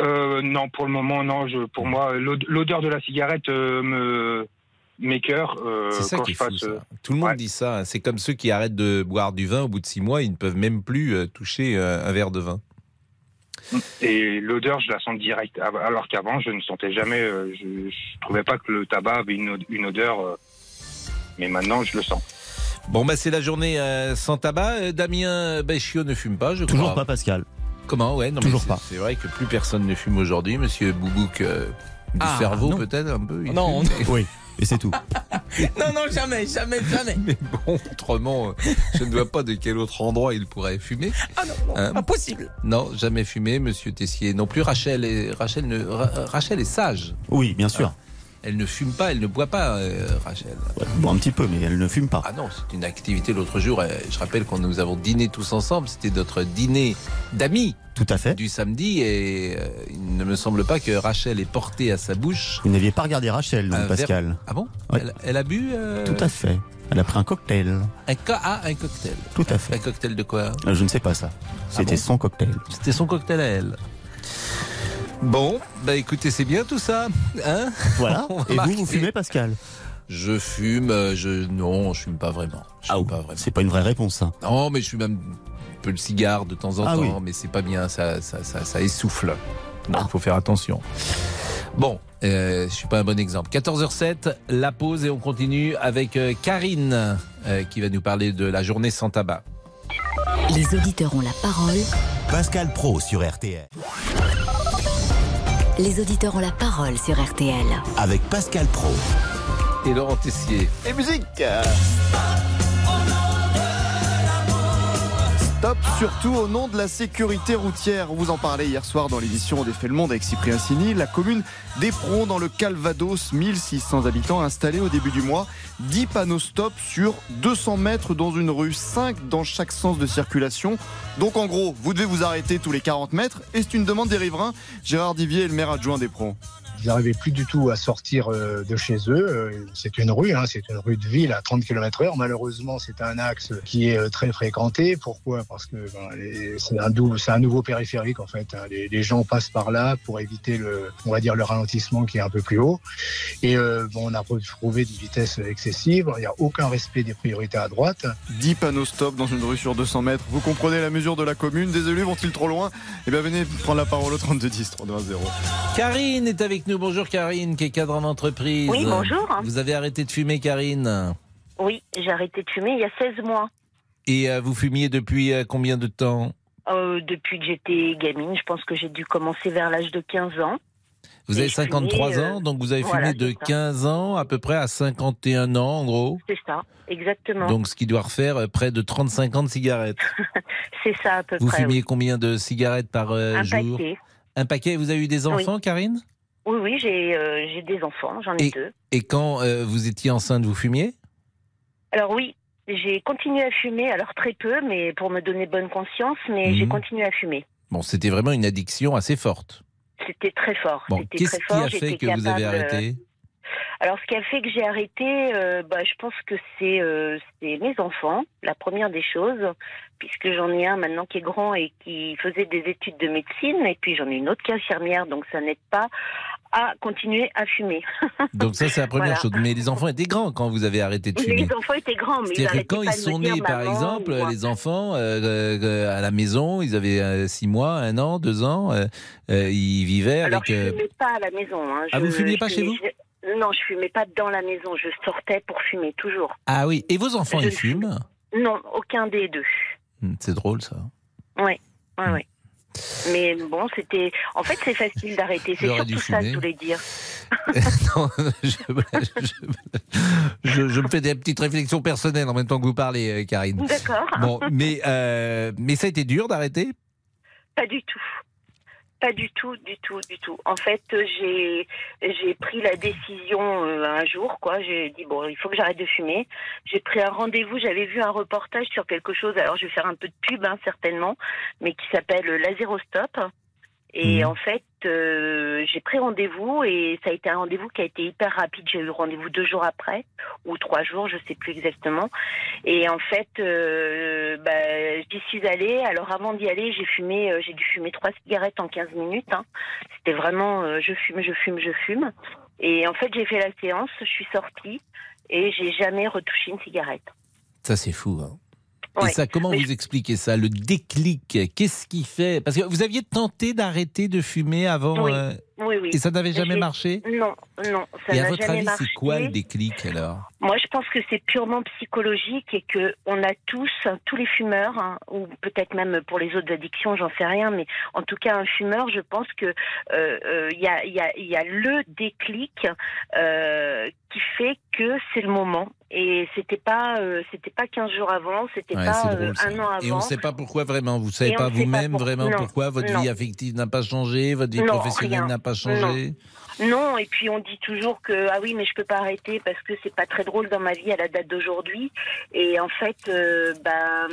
Euh, non, pour le moment, non. Je, pour moi, l'od- l'odeur de la cigarette euh, me m'écœure. euh, C'est ça qui est je fou, passe, ça. euh, Tout le monde dit ça. hein. C'est comme ceux qui arrêtent de boire du vin au bout de six mois, ils ne peuvent même plus euh, toucher euh, un verre de vin. Et l'odeur, je la sens direct. Alors qu'avant, je ne sentais jamais. je, je trouvais pas que le tabac avait une, od- une odeur. mais maintenant, je le sens. Bon, bah c'est la journée sans tabac. Damien Béchiot ne fume pas, je Toujours crois. pas, Pascal. Comment Ouais, non, mais Toujours c'est- pas. C'est vrai que plus personne ne fume aujourd'hui. Monsieur Boubouk, euh, du Ah, cerveau peut-être un peu. Non, mais- [laughs] Oui, et c'est tout. [laughs] Non, non, jamais, jamais, jamais. Mais bon, autrement, euh, je ne vois pas de quel autre endroit il pourrait fumer. Ah non, non, Hein impossible. Non, jamais fumé, Monsieur Tessier. Non plus, Rachel est, Rachel, ne, Ra- Rachel est sage. Oui, bien sûr. Elle ne fume pas, elle ne boit pas, euh, Rachel. Bon, un petit peu, mais elle ne fume pas. Ah non, c'est une activité l'autre jour. euh, Je rappelle qu'on nous avons dîné tous ensemble. C'était notre dîner d'amis. Tout à fait. Du samedi et euh, il ne me semble pas que Rachel ait porté à sa bouche. Vous n'aviez pas regardé Rachel, donc, Pascal. verre- Ah bon Ouais. elle, elle a bu euh, Tout à fait. Elle a pris un cocktail. Un, co- ah, un cocktail. Tout à fait. Un cocktail de quoi? Je ne sais pas ça. C'était bon? son cocktail. C'était son cocktail à elle. Bon, bah écoutez, c'est bien tout ça. Hein? Voilà. [laughs] Et vous, vous fumez, Pascal? Je fume, euh, je non, je fume pas vraiment. Je Ah, pas vraiment. c'est pas une vraie réponse, ça. Non, mais je fume même un peu le cigare de temps en Ah temps, oui. mais c'est pas bien, ça, ça, ça, ça essouffle. Donc, Ah. faut faire attention. Bon, euh, je suis pas un bon exemple. 14h07, la pause et on continue avec euh, Karine euh, qui va nous parler de la journée sans tabac. Les auditeurs ont la parole. Pascal Pro sur RTL. Les auditeurs ont la parole sur RTL. Avec Pascal Pro. Et Laurent Tessier. Et musique Surtout au nom de la sécurité routière. Vous en parlez hier soir dans l'édition On défait le monde avec Cyprien Sini. La commune d'Éperon dans le Calvados, 1600 habitants installés au début du mois. 10 panneaux stop sur 200 mètres dans une rue, 5 dans chaque sens de circulation. Donc en gros, vous devez vous arrêter tous les 40 mètres et c'est une demande des riverains. Gérard Divier est le maire adjoint d'Éperon. Ils n'arrivaient plus du tout à sortir euh, de chez eux. Euh, C'est une rue, hein, c'est une rue de ville à 30 km heure. Malheureusement, c'est un axe qui est euh, très fréquenté. Pourquoi? Parce que ben, c'est un, un nouveau périphérique en fait. hein. Les, les gens passent par là pour éviter le, on va dire le ralentissement qui est un peu plus haut. Et euh, bon, on a retrouvé des vitesses excessives. Il n'y a aucun respect des priorités à droite. 10 panneaux stop dans une rue sur 200 mètres. Vous comprenez la mesure de la commune? Des élus vont-ils trop loin? Eh bien, venez prendre la parole au 32 10 32 0. Karine est avec nous nous. Bonjour Karine, qui est cadre en entreprise. Oui, bonjour. Vous avez arrêté de fumer, Karine Oui, j'ai arrêté de fumer il y a 16 mois. Et euh, vous fumiez depuis euh, combien de temps Euh, depuis que j'étais gamine, je pense que j'ai dû commencer vers l'âge de 15 ans. Vous avez je fumais, 53 euh, ans, donc vous avez voilà, fumé de ça. 15 ans à peu près à 51 ans, en gros. C'est ça, exactement. Donc ce qui doit refaire près de 35 ans de cigarettes. [laughs] C'est ça à peu Vous près. fumiez oui. combien de cigarettes par Un jour paquet. Un paquet. Vous avez eu des enfants, Oui. Karine Oui, oui, j'ai euh, j'ai des enfants, j'en ai et, deux. et quand euh, vous étiez enceinte, vous fumiez? Alors oui, j'ai continué à fumer, alors très peu, mais pour me donner bonne conscience, mais j'ai Mhm. continué à fumer. Bon, c'était vraiment une addiction assez forte. C'était très fort. Bon, qu'est-ce qui a fait que vous avez capable, euh, arrêté Alors, ce qui a fait que j'ai arrêté, euh, bah, je pense que c'est euh, c'est mes enfants, la première des choses, puisque j'en ai un maintenant qui est grand et qui faisait des études de médecine, et puis j'en ai une autre qui est infirmière, donc ça n'aide pas à continuer à fumer. [laughs] Donc ça, c'est la première Voilà. chose. Mais les enfants étaient grands quand vous avez arrêté de fumer. Les enfants étaient grands, mais ils quand pas ils sont nés, par exemple, les enfants euh, euh, à la maison, ils avaient euh, six mois, un an, deux ans, euh, euh, ils vivaient Alors, avec. je euh, fumais pas à la maison. hein. Ah, vous fumiez je pas chez vous je- Non, je fumais pas dans la maison. Je sortais pour fumer, toujours. Ah oui, et vos enfants, Je ils ne fument Non, aucun des deux. Hmm, C'est drôle ça. Oui, oui, oui. Mais bon, c'était. En fait, c'est facile d'arrêter. C'est surtout ça que je voulais dire. [laughs] Non, je, je- je- je me fais des petites réflexions personnelles en même temps que vous parlez, euh, Karine. D'accord. Bon, mais, euh, mais ça a été dur d'arrêter? Pas du tout. Pas du tout, du tout, du tout. En fait, j'ai j'ai pris la décision euh, un jour, quoi. J'ai dit bon, il faut que j'arrête de fumer. J'ai pris un rendez-vous. J'avais vu un reportage sur quelque chose. Alors, je vais faire un peu de pub, hein, certainement, mais qui s'appelle euh, Lazérostop. Et en fait, euh, j'ai pris rendez-vous et ça a été un rendez-vous qui a été hyper rapide. J'ai eu rendez-vous deux jours après ou trois jours, je sais plus exactement. Et en fait, euh, bah, j'y suis allée. Alors avant d'y aller, j'ai fumé, euh, j'ai dû fumer trois cigarettes en 15 minutes. hein. C'était vraiment, je fume, je fume, je fume. Et en fait, j'ai fait la séance, je suis sortie et j'ai jamais retouché une cigarette. Ça, c'est fou. hein. Ouais. Et ça, comment Mais vous expliquez ça Le déclic, qu'est-ce qui fait? Parce que vous aviez tenté d'arrêter de fumer avant Oui. euh, Oui, oui. Et ça n'avait jamais marché Non, non, ça Et à votre jamais avis, c'est quoi le déclic alors? Moi, je pense que c'est purement psychologique et que on a tous, tous les fumeurs, hein, ou peut-être même pour les autres addictions, j'en sais rien, mais en tout cas, un fumeur, je pense que euh, euh, il y, a, il y, a, il y a le déclic euh, qui fait que c'est le moment. Et c'était pas, euh, c'était pas 15 jours avant, c'était Ouais, pas euh, un an avant. Et on ne sait pas pourquoi vraiment. Vous ne savez Et pas vous-même pour- vraiment non, pourquoi votre non. vie affective n'a pas changé, votre vie Non, professionnelle n'a pas changé. Non, et puis on dit toujours que ah oui, mais je peux pas arrêter parce que c'est pas très drôle dans ma vie à la date d'aujourd'hui. Et en fait, euh, ben,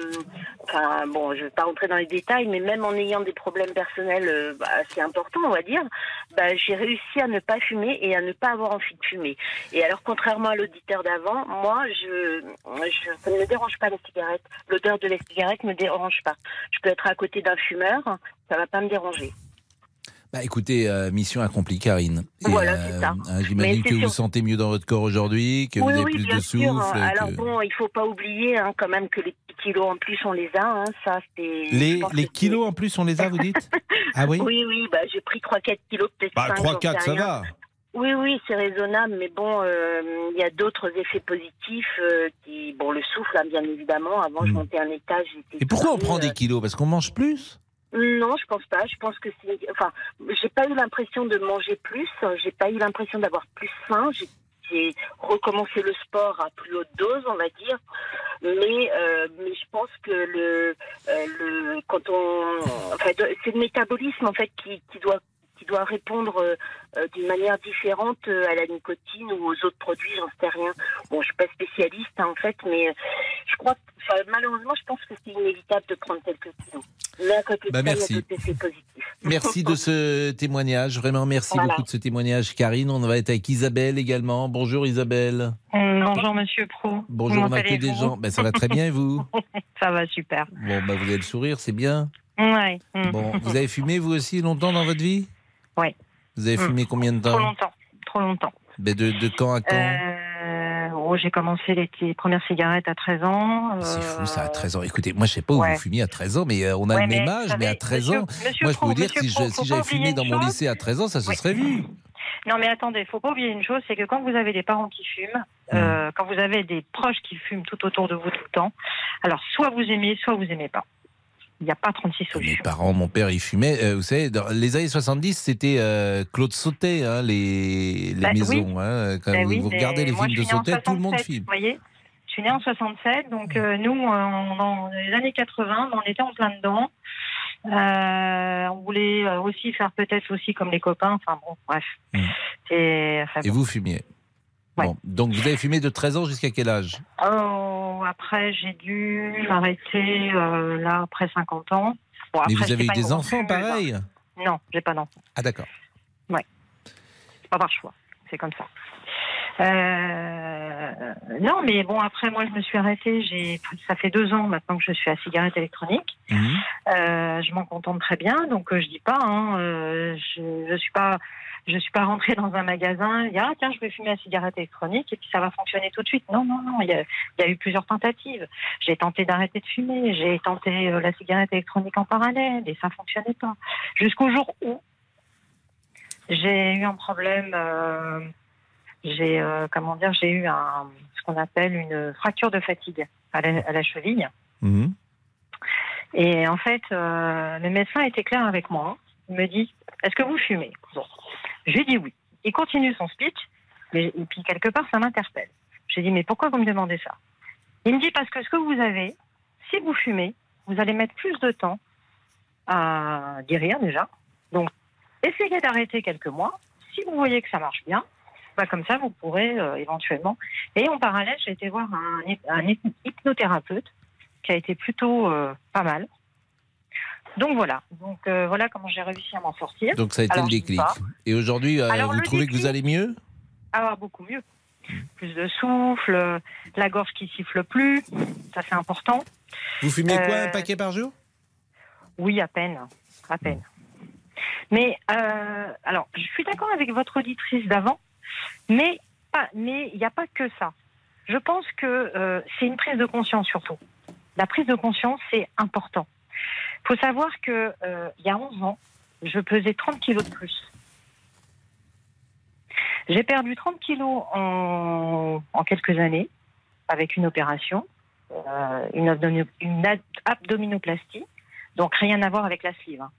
enfin bon, je vais pas rentrer dans les détails, mais même en ayant des problèmes personnels euh, bah, assez importants, on va dire, bah, j'ai réussi à ne pas fumer et à ne pas avoir envie de fumer. Et alors, contrairement à l'auditeur d'avant, moi, je, je, ça ne me dérange pas la cigarette. L'odeur de la cigarette me dérange pas. Je peux être à côté d'un fumeur, ça va pas me déranger. Bah écoutez, euh, mission accomplie, Karine. Et, Voilà, c'est ça. hein, J'imagine que vous sûr- vous sentez mieux dans votre corps aujourd'hui, que oui, vous avez oui, plus bien de sûr. souffle. Alors que- bon, il faut pas oublier hein, quand même que les petits kilos en plus on les a. Hein, ça c'est. je Les, kilos en plus, on les a, vous dites? [laughs] Ah oui? Oui, oui, bah, j'ai pris 3-4 kilos, peut-être Bah, 5, 3, j'en 4, sais ça rien. va. Oui, oui, c'est raisonnable, mais bon, euh, il y a d'autres effets positifs euh, qui, bon, le souffle, hein, bien évidemment. Avant, je montais un étage. j'étais Hmm. Et pourquoi on prend des kilos? Parce qu'on mange plus? euh, Non, je pense pas. Je pense que c'est, enfin, j'ai pas eu l'impression de manger plus. J'ai pas eu l'impression d'avoir plus faim. J'ai recommencé le sport à plus haute dose, on va dire. Mais, euh, mais je pense que le, euh, le quand on, enfin, c'est le métabolisme en fait qui, qui doit qui doit répondre euh, euh, d'une manière différente euh, à la nicotine ou aux autres produits, j'en sais rien. Bon, je suis pas spécialiste hein, en fait, mais je crois, que- malheureusement, je pense que c'est inévitable de prendre quelques kilos. Mais à côté de Bah, ça, il y merci. a d'autres effets positifs. Merci de ce témoignage, vraiment merci Voilà. beaucoup de ce témoignage. Karine, on va être avec Isabelle également. Bonjour Isabelle. Hum, Bonjour Monsieur Pro. Bonjour, on Comment a que des gens. Ben, ça va très bien et vous [laughs] Ça va super. Bon, bah, vous avez le sourire, c'est bien. Ouais. hum. Bon, vous avez fumé vous aussi longtemps dans votre vie? Vous avez Hum. fumé combien de Trop temps longtemps. Trop longtemps. De, de quand à quand Euh, oh, j'ai commencé les, premières cigarettes à 13 ans. C'est euh, fou ça, à 13 ans. Écoutez, moi je sais pas où ouais. vous fumiez à 13 ans, mais euh, on a Ouais, le même âge, mais à savez, 13 monsieur- ans. monsieur moi je peux vous dire, monsieur si j'avais fumé dans mon chose. lycée à 13 ans, ça se Oui. serait vu. Non, mais attendez, faut pas oublier une chose, c'est que quand vous avez des parents qui fument, euh, quand vous avez des proches qui fument tout autour de vous tout le temps, alors soit vous aimez, soit vous aimez pas. Il n'y a pas 36 solutions. Mes parents, mon père, il fumait. Euh, vous savez, dans les années 70, c'était euh, Claude Sautet, hein, les, les Bah, maisons. oui. hein. Quand Ben vous, oui, vous mais regardez les moi, films de Sautet, tout le monde 67, filme. Vous voyez je suis née en 67, donc euh, nous, euh, on- dans les années 80, on était en plein dedans. Euh, on voulait aussi faire peut-être aussi comme les copains. Enfin bon, bref. Enfin, Et bon. vous fumiez Bon, donc vous avez fumé de 13 ans jusqu'à quel âge? Oh, après, j'ai dû m'arrêter euh, là après 50 ans. Bon, Mais vous avez eu des enfants fumeuse, pareil? Hein. Non, j'ai pas d'enfants. Ah d'accord. Ouais. C'est pas par choix. C'est comme ça. Euh, non, mais bon, après, moi, je me suis arrêtée. J'ai, ça fait deux ans maintenant que je suis à cigarette électronique. Euh, je m'en contente très bien, donc euh, je dis pas. Hein, euh, je, je suis pas, je suis pas rentrée dans un magasin. Il y a ah, tiens, je vais fumer la cigarette électronique et puis ça va fonctionner tout de suite. Non, non, non. Il y a, il y a eu plusieurs tentatives. J'ai tenté d'arrêter de fumer. J'ai tenté euh, la cigarette électronique en parallèle et ça fonctionnait pas. Jusqu'au jour où j'ai eu un problème. euh, j'ai euh, comment dire, j'ai eu un ce qu'on appelle une fracture de fatigue à la, à la cheville. Mhm. Et en fait, euh, le médecin était clair avec moi. Il me dit Est-ce que vous fumez? Bon. Je lui dis oui. Il continue son speech, mais et puis quelque part, ça m'interpelle. J'ai dit Mais pourquoi vous me demandez ça? Il me dit Parce que ce que vous avez, si vous fumez, vous allez mettre plus de temps à guérir déjà. Donc, essayez d'arrêter quelques mois. Si vous voyez que ça marche bien, bah, comme ça, vous pourrez euh, éventuellement. Et en parallèle, j'ai été voir un, un hy- hypnothérapeute qui a été plutôt euh, pas mal. Donc voilà. Donc euh, voilà comment j'ai réussi à m'en sortir. Donc ça a été Alors, le déclic. Et aujourd'hui, euh, Alors, vous trouvez que vous allez mieux? Ah, beaucoup mieux. Plus de souffle, euh, la gorge qui siffle plus, ça c'est important. Vous fumiez quoi, un paquet par jour? Oui, à peine, à peine. Mais euh, alors, je suis d'accord avec votre auditrice d'avant, mais pas, mais il n'y a pas que ça. Je pense que euh, c'est une prise de conscience surtout. La prise de conscience, c'est important. Il faut savoir que euh, il y a 11 ans, je pesais 30 kilos de plus. J'ai perdu 30 kilos en, en quelques années avec une opération, euh, une, abdominoplastie, donc rien à voir avec la sleeve. hein.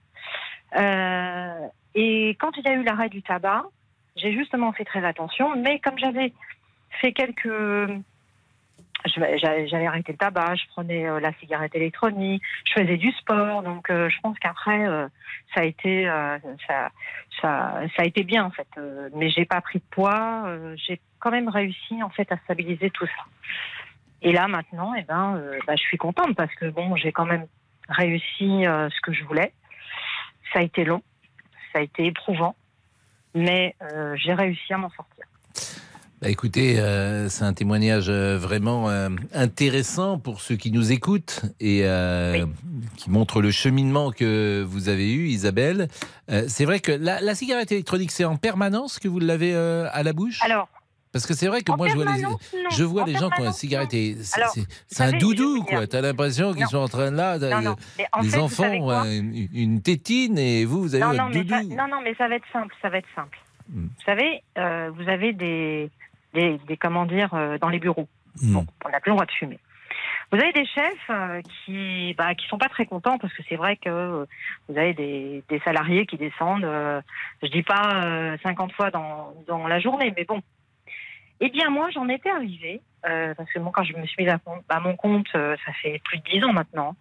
Euh, et quand il y a eu l'arrêt du tabac, j'ai justement fait très attention, mais comme j'avais fait quelques. J'avais arrêté le tabac, je prenais euh, la cigarette électronique, je faisais du sport, donc euh, je pense qu'après euh, ça a été ça, a été bien en fait. Mais j'ai pas pris de poids, j'ai quand même réussi en fait à stabiliser tout ça. Et là maintenant, eh ben, bah, je suis contente parce que bon, j'ai quand même réussi ce que je voulais. Ça a été long, ça a été éprouvant, mais j'ai réussi à m'en sortir. Bah, écoutez, euh, c'est un témoignage euh, vraiment euh, intéressant pour ceux qui nous écoutent et euh, qui montre le cheminement que vous avez eu, Isabelle. C'est vrai que la, la cigarette électronique, c'est en permanence que vous l'avez à la bouche? Alors, Parce que c'est vrai que moi, je vois les, non. je vois En les gens qui ont une permanence, cigarette et c'est, un doudou, quoi. T'as l'impression qu'ils sont en train de là, Non, non, les fait, enfants ont une, une tétine et vous, vous avez mais doudou. ça, non, non, mais ça va être simple, ça va être simple. Vous savez, euh, vous avez des, des, des comment dire, euh, dans les bureaux. Bon, on n'a plus le droit de fumer. Vous avez des chefs euh, qui, bah, qui sont pas très contents parce que c'est vrai que euh, vous avez des, des salariés qui descendent, euh, je dis pas euh, 50 fois dans, dans la journée, mais bon. Eh bien, moi, j'en étais arrivée, euh, parce que moi, quand je me suis mise à, mon compte, ça fait plus de 10 ans maintenant.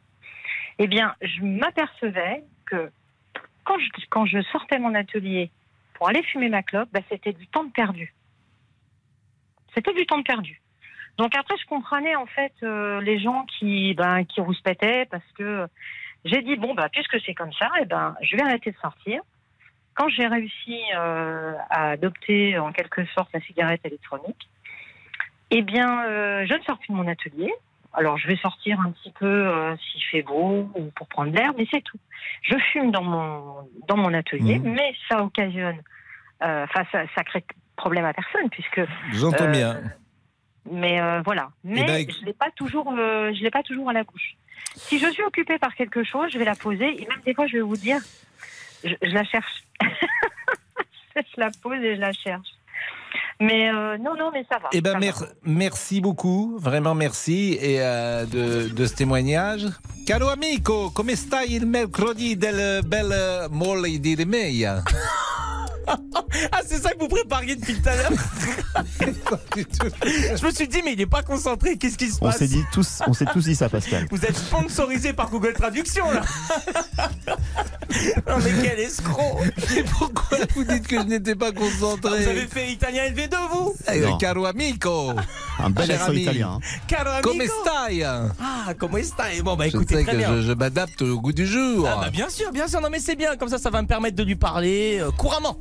Eh bien, je m'apercevais que quand je, quand je sortais mon atelier pour aller fumer ma clope, bah, c'était du temps de perdu. C'était du temps de perdu. Donc après, je comprenais en fait euh, les gens qui, ben, qui rouspétaient parce que j'ai dit bon bah puisque c'est comme ça, et ben je vais arrêter de sortir. Quand j'ai réussi euh, à adopter en quelque sorte la cigarette électronique, eh bien euh, je ne sors plus de mon atelier. Alors je vais sortir un petit peu s'il fait beau ou pour prendre l'air, mais c'est tout. Je fume dans mon dans mon atelier, Mhm. mais ça occasionne, enfin ça, ça crée problème à personne puisque. J'entends euh, bien. mais euh, voilà. Mais ben, je l'ai pas toujours, euh, je l'ai pas toujours à la bouche. Si je suis occupée par quelque chose, je vais la poser et même des fois je vais vous dire, je, je la cherche. [laughs] je la pose et je la cherche. Mais euh, non, non, mais ça va. Eh ben, ça mer- va. merci beaucoup, vraiment merci et euh, de, de ce témoignage. Caro amico, come stai il mercredi del bel mole di Rimeia [laughs] Ah, c'est ça que vous prépariez depuis tout à l'heure [laughs] Je me suis dit, mais il est pas concentré, qu'est-ce qui se On passe s'est dit tous, on s'est tous dit ça, Pascal. Vous êtes sponsorisé par Google Traduction, là Non, mais quel escroc Mais pourquoi vous dites que je n'étais pas concentré Vous avez fait italien LV2, vous Eh, Non. Caro amico Un bel accent italien. hein. Caro amico Come stai? Ah, comment stai? Bon, bah Je écoutez, sais très que bien. je, je m'adapte au goût du jour. Ah bah bien sûr, bien sûr, non mais c'est bien, comme ça ça va me permettre de lui parler euh, couramment.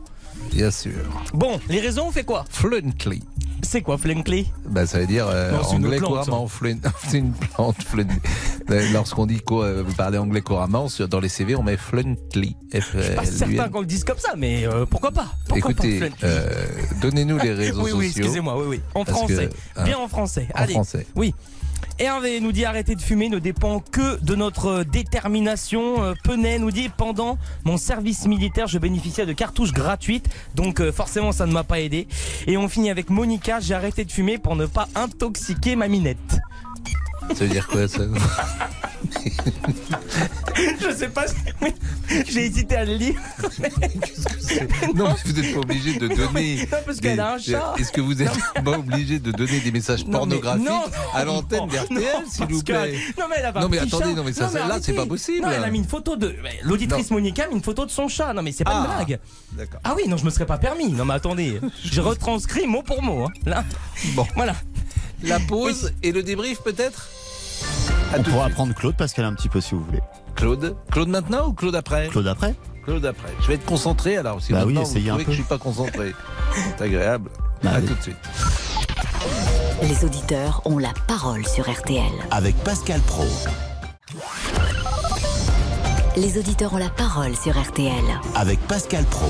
Bien sûr. Bon, les raisons, on fait quoi? Fluently. C'est quoi fluently? Bah, ça veut dire euh, Non, anglais plante, couramment. [laughs] C'est une plante. Euh, Lorsqu'on dit quoi, euh, vous parlez anglais couramment, dans les CV, on met fluently. F Je suis pas certain qu'on le dise comme ça, mais euh, pourquoi pas? Pourquoi Écoutez, euh, donnez-nous les [laughs] réseaux Oui, oui, sociaux. excusez-moi, oui, oui. En français. que, hein, Bien en français. en Allez. français. Oui. Hervé nous dit arrêter de fumer ne dépend que de notre détermination. Euh, Penet nous dit pendant mon service militaire, je bénéficiais de cartouches gratuites, donc euh, forcément ça ne m'a pas aidé. Et on finit avec Monica, j'ai arrêté de fumer pour ne pas intoxiquer ma minette. Ça veut dire quoi, ça [laughs] Je sais pas, j'ai hésité à le lire. Non, mais vous n'êtes pas obligé de donner. Non, parce qu'elle a un chat. Est-ce que vous n'êtes pas obligé de donner des messages Non, mais pornographiques non, à l'antenne d'RTL, s'il vous plaît? Non mais elle a pas Non, mais attendez, chat. non, mais ça, là, arrêtez. c'est pas possible. Non, elle a mis une photo de. mais L'auditrice Monica a mis une photo de son chat. Non mais c'est pas une Ah, blague. D'accord. Ah oui, non, je me serais pas permis. Non mais attendez, [laughs] j'ai retranscrit mot pour mot. hein. Là, Bon. voilà. La pause et le débrief, peut-être? À On pourra suite. prendre Claude, Pascal, un petit peu si vous voulez. Claude Claude maintenant ou Claude après Claude après Claude après. Je vais être concentré alors. Si Bah oui, maintenant vous essayez un trouvez que peu. je suis pas concentré. C'est agréable. Bah, à allez. tout de suite. Les auditeurs ont la parole sur RTL. Avec Pascal Pro. Les auditeurs ont la parole sur RTL. Avec Pascal Pro.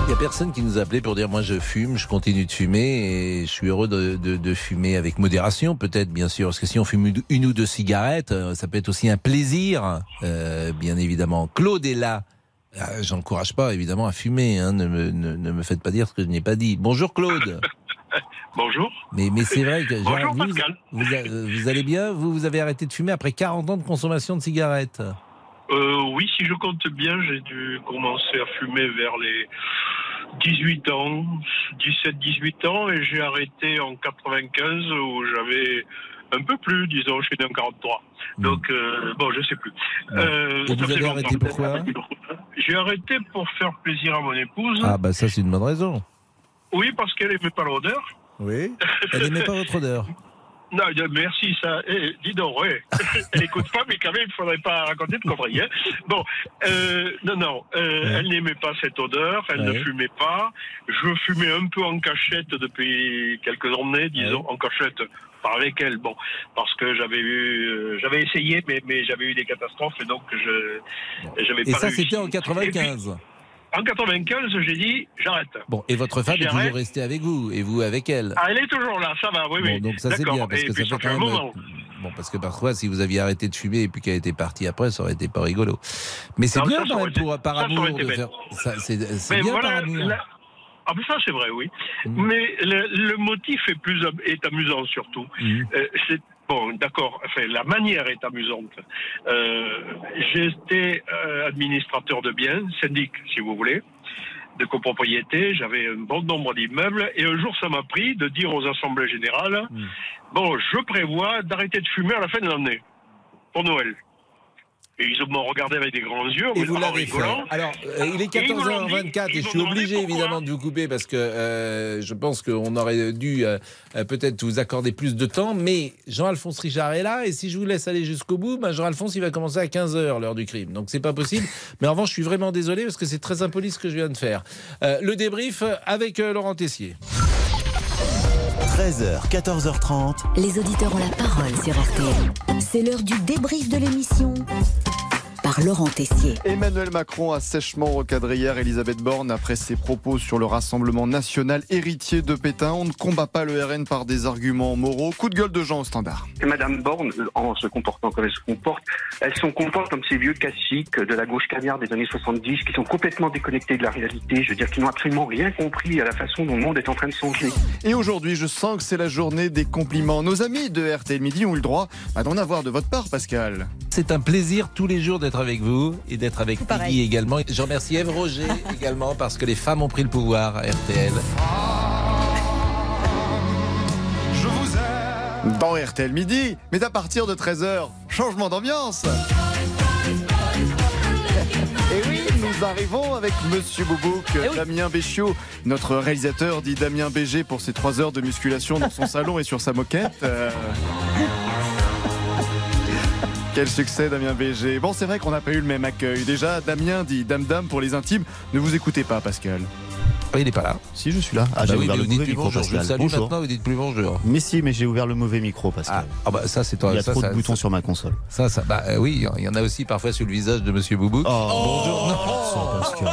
Il n'y a personne qui nous a appelé pour dire moi je fume, je continue de fumer et je suis heureux de, de- de fumer avec modération peut-être bien sûr parce que si on fume une- une ou deux cigarettes euh, ça peut être aussi un plaisir euh, bien évidemment. Claude est là. Euh, J'encourage pas évidemment à fumer, hein, ne, me, ne, ne me faites pas dire ce que je n'ai pas dit. Bonjour Claude. [laughs] Bonjour. Mais, mais c'est vrai que Bonjour, vous, Pascal. vous, vous allez bien? Vous, vous avez arrêté de fumer après 40 ans de consommation de cigarettes? Euh, oui, si je compte bien, j'ai dû commencer à fumer vers les 18 ans, 17-18 ans, et j'ai arrêté en 95 où j'avais un peu plus, disons, je suis né en 43. Donc, euh, bon, je sais plus. Euh, Et vous avez arrêté pourquoi J'ai arrêté pour faire plaisir à mon épouse. Ah bah ça c'est une bonne raison. Oui, parce qu'elle aimait pas l'odeur. Oui. Elle n'aimait pas votre odeur. [laughs] Non, merci, ça. Eh, dis donc, ouais. [laughs] Elle écoute pas, mais quand même, il faudrait pas raconter de conneries. Hein. Bon, euh, non, non, euh, elle n'aimait pas cette odeur, elle Ouais. ne fumait pas. Je fumais un peu en cachette depuis quelques années, disons, en cachette. Avec elle, bon, parce que j'avais eu, euh, j'avais essayé, mais, mais j'avais eu des catastrophes et donc je, j'avais Et pas ça réussi. c'était en Et puis, 95. En 95, j'ai dit, j'arrête. Bon, et votre femme est toujours restée avec vous, et vous avec elle? Ah, elle est toujours là, ça va, oui, oui. Bon, donc ça c'est bien, parce Et que ça fait fait quand même. moment. Bon, parce que parfois, si vous aviez arrêté de fumer et puis qu'elle était partie après, ça aurait été pas rigolo. Mais c'est bien ça, été- pour par amour de faire. C'est bien voilà, par amour. la- Ah, mais ça, c'est vrai, oui. Mm. Mais le, le motif est plus est amusant surtout. Mm. Euh, c'est bon, d'accord. Enfin, la manière est amusante. Euh, J'étais euh, administrateur de biens, syndic, si vous voulez, de copropriété. J'avais un bon nombre d'immeubles, et un jour, ça m'a pris de dire aux assemblées générales Mm. bon, je prévois d'arrêter de fumer à la fin de l'année pour Noël. Et ils m'ont regardé avec des grands yeux. Et vous l'avez fait. Alors, euh, il est Et ils me l'ont dit, 14h24 et je suis obligé évidemment de vous couper parce que euh, je pense qu'on aurait dû euh, peut-être vous accorder plus de temps. Mais Jean-Alphonse Richard est là et si je vous laisse aller jusqu'au bout, ben Jean-Alphonse il va commencer à 15h l'heure du crime. Donc c'est pas possible. Mais en revanche, je suis vraiment désolé parce que c'est très impoli ce que je viens de faire. Euh, le débrief avec euh, Laurent Tessier. 13h, 14h30. Les auditeurs ont la parole sur RTL. C'est l'heure du débrief de l'émission par Laurent Tessier. Emmanuel Macron a sèchement recadré hier Elisabeth Borne après ses propos sur le Rassemblement national héritier de Pétain. On ne combat pas le RN par des arguments moraux. Coup de gueule de Jean au standard. Et Madame Borne, en se comportant comme elle se comporte, elle se comporte comme ces vieux classiques de la gauche cagnard des années 70 qui sont complètement déconnectés de la réalité. Je veux dire, qui n'ont absolument rien compris à la façon dont le monde est en train de changer. Et aujourd'hui, je sens que c'est la journée des compliments. Nos amis de RTL Midi ont eu le droit bah, d'en avoir de votre part, Pascal. C'est un plaisir tous les jours d'être avec vous et d'être avec Peggy également. Je remercie Eve Roger [laughs] également parce que les femmes ont pris le pouvoir à RTL. Dans RTL Midi, mais à partir de 13h, changement d'ambiance. Et oui, nous arrivons avec Monsieur Boubouk, Damien Béchiot, notre réalisateur dit Damien BG pour ses 3 heures de musculation dans son salon et sur sa moquette. Euh, Quel succès Damien BG. Bon, c'est vrai qu'on n'a pas eu le même accueil. Déjà, Damien dit Dame Dame pour les intimes. Ne vous écoutez pas, Pascal. Ah, il n'est pas là. Si, je suis là. Ah, bah j'ai oui, ouvert mais le vous dites mauvais plus micro, bonjour. Je Pascal. salue Bonjour. maintenant, vous dites plus bonjour. Mais si, mais j'ai ouvert le mauvais micro, Pascal. Ah bah ça c'est Il y a ça, trop ça- de boutons sur ma console. Ça, ça, bah euh, oui, il y en a aussi parfois sur le visage de Monsieur Boubou. Oh. bonjour. [laughs]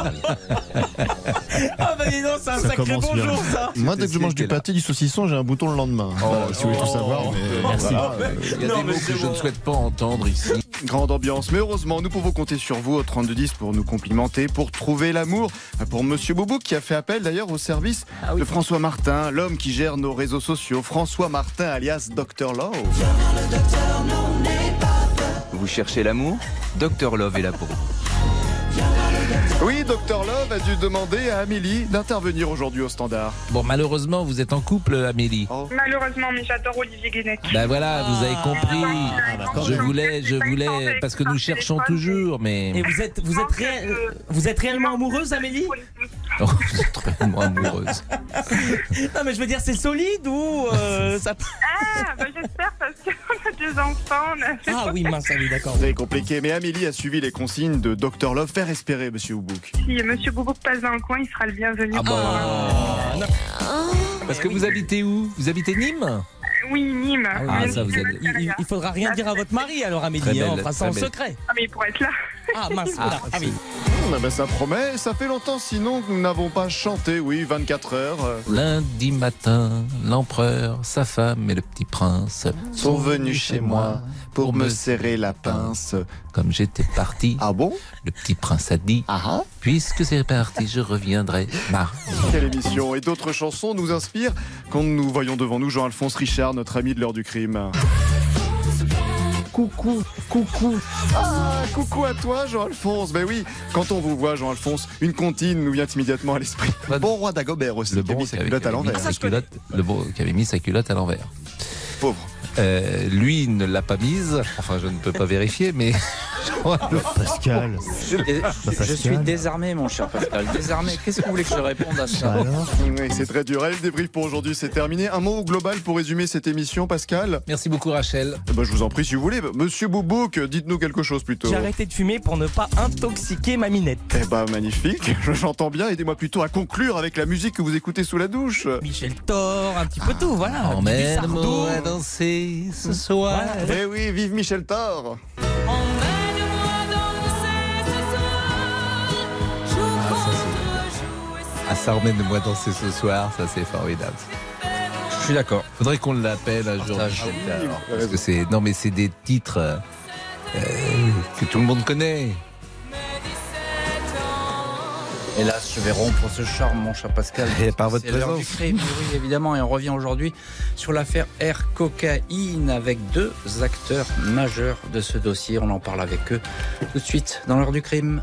Ah bah dis donc, c'est un Ça sacré commence bien. bonjour ça Moi, dès que je mange du pâté, du saucisson, j'ai un bouton le lendemain. Voilà, si vous voulez tout savoir. Mais Merci. voilà, euh, Il y a des mots que je ne souhaite pas entendre ici. Grande ambiance, mais heureusement, nous pouvons compter sur vous au 3210 pour nous complimenter, pour trouver l'amour. Pour Monsieur Boubouk qui a fait appel d'ailleurs au service de François Martin, l'homme qui gère nos réseaux sociaux. François Martin alias Dr Love. Vous cherchez l'amour? Dr Love est là pour vous. Oui, Dr Love a dû demander à Amélie d'intervenir aujourd'hui au standard. Bon, malheureusement, vous êtes en couple, Amélie. Malheureusement, mais j'adore Olivier Guénec. Ben voilà, vous avez compris. d'accord. Je voulais, je voulais, parce que nous cherchons toujours, mais. Et vous êtes, vous êtes, ré- vous êtes réellement amoureuse, Amélie Oh, vous êtes vraiment amoureuse. [laughs] Non, mais je veux dire, c'est solide ou euh, ça. Ah, bah j'espère parce qu'on [laughs] a deux enfants. on a- Ah oui, mince, ah oui, d'accord. C'est compliqué, mais Amélie a suivi les consignes de Dr Love. Faire espérer, Monsieur Boubouk. Si Monsieur Boubouk passe dans le coin, il sera le bienvenu. Ah bon Parce que vous habitez où? Vous habitez Nîmes? Oui, Nîmes. Ah, ça, vous êtes- Il, il- faudra rien dire à votre mari alors, Amélie. hein, on fera ça en belle. secret. Ah, mais il pourrait être là. Ah mince, Ah, voilà. Ah oui. Ah bah, ça promet, ça fait longtemps sinon que nous n'avons pas chanté, oui, 24 heures. euh, Lundi matin, l'empereur, sa femme et le petit prince sont venus chez moi pour me serrer la pince. Comme j'étais parti, Ah bon? Le petit prince a dit Ah Puisque c'est parti, je reviendrai mardi. Quelle émission Et d'autres chansons nous inspirent quand nous voyons devant nous Jean-Alphonse Richard, notre ami de l'heure du crime. Coucou, coucou. Ah, coucou à toi, Jean-Alphonse. Ben oui, quand on vous voit, Jean-Alphonse, une comptine nous vient immédiatement à l'esprit. Bon roi d'Agobert aussi, Le qui a bon mis sa qui avait, culotte à avait l'envers. sa culotte- le bon qui avait mis sa culotte à l'envers. Pauvre. Euh, lui ne l'a pas mise. Enfin, je ne peux pas vérifier, mais. [laughs] Pascal. Je Pascal. suis désarmé, mon cher Pascal. Désarmé. Qu'est-ce que vous voulez que je réponde à ça Oui, c'est très dur. Allez, le débrief pour aujourd'hui, c'est terminé. Un mot global pour résumer cette émission, Pascal Merci beaucoup, Rachel. Eh ben, Je vous en prie, si vous voulez. Monsieur Boubouk, dites-nous quelque chose plutôt. J'ai arrêté de fumer pour ne pas intoxiquer ma minette. Eh ben, magnifique. [laughs] J'entends bien. Aidez-moi plutôt à conclure avec la musique que vous écoutez sous la douche. Michel Thor, un petit peu tout, voilà. Emmène-moi Sardou. Danser ce soir. Eh oui, vive Michel Thor. Ah, ça emmène-moi danser ce soir, ça c'est formidable. Je suis d'accord. Faudrait qu'on l'appelle un jour. Partage. Michel Thor, Oui, parce que c'est non mais c'est des titres euh, que tout le monde connaît. Hélas, je vais rompre ce charme, mon cher Pascal. Et par votre présence. du crime, oui, évidemment. Et on revient aujourd'hui sur l'affaire Air Cocaïne avec deux acteurs majeurs de ce dossier. On en parle avec eux tout de suite dans l'heure du crime.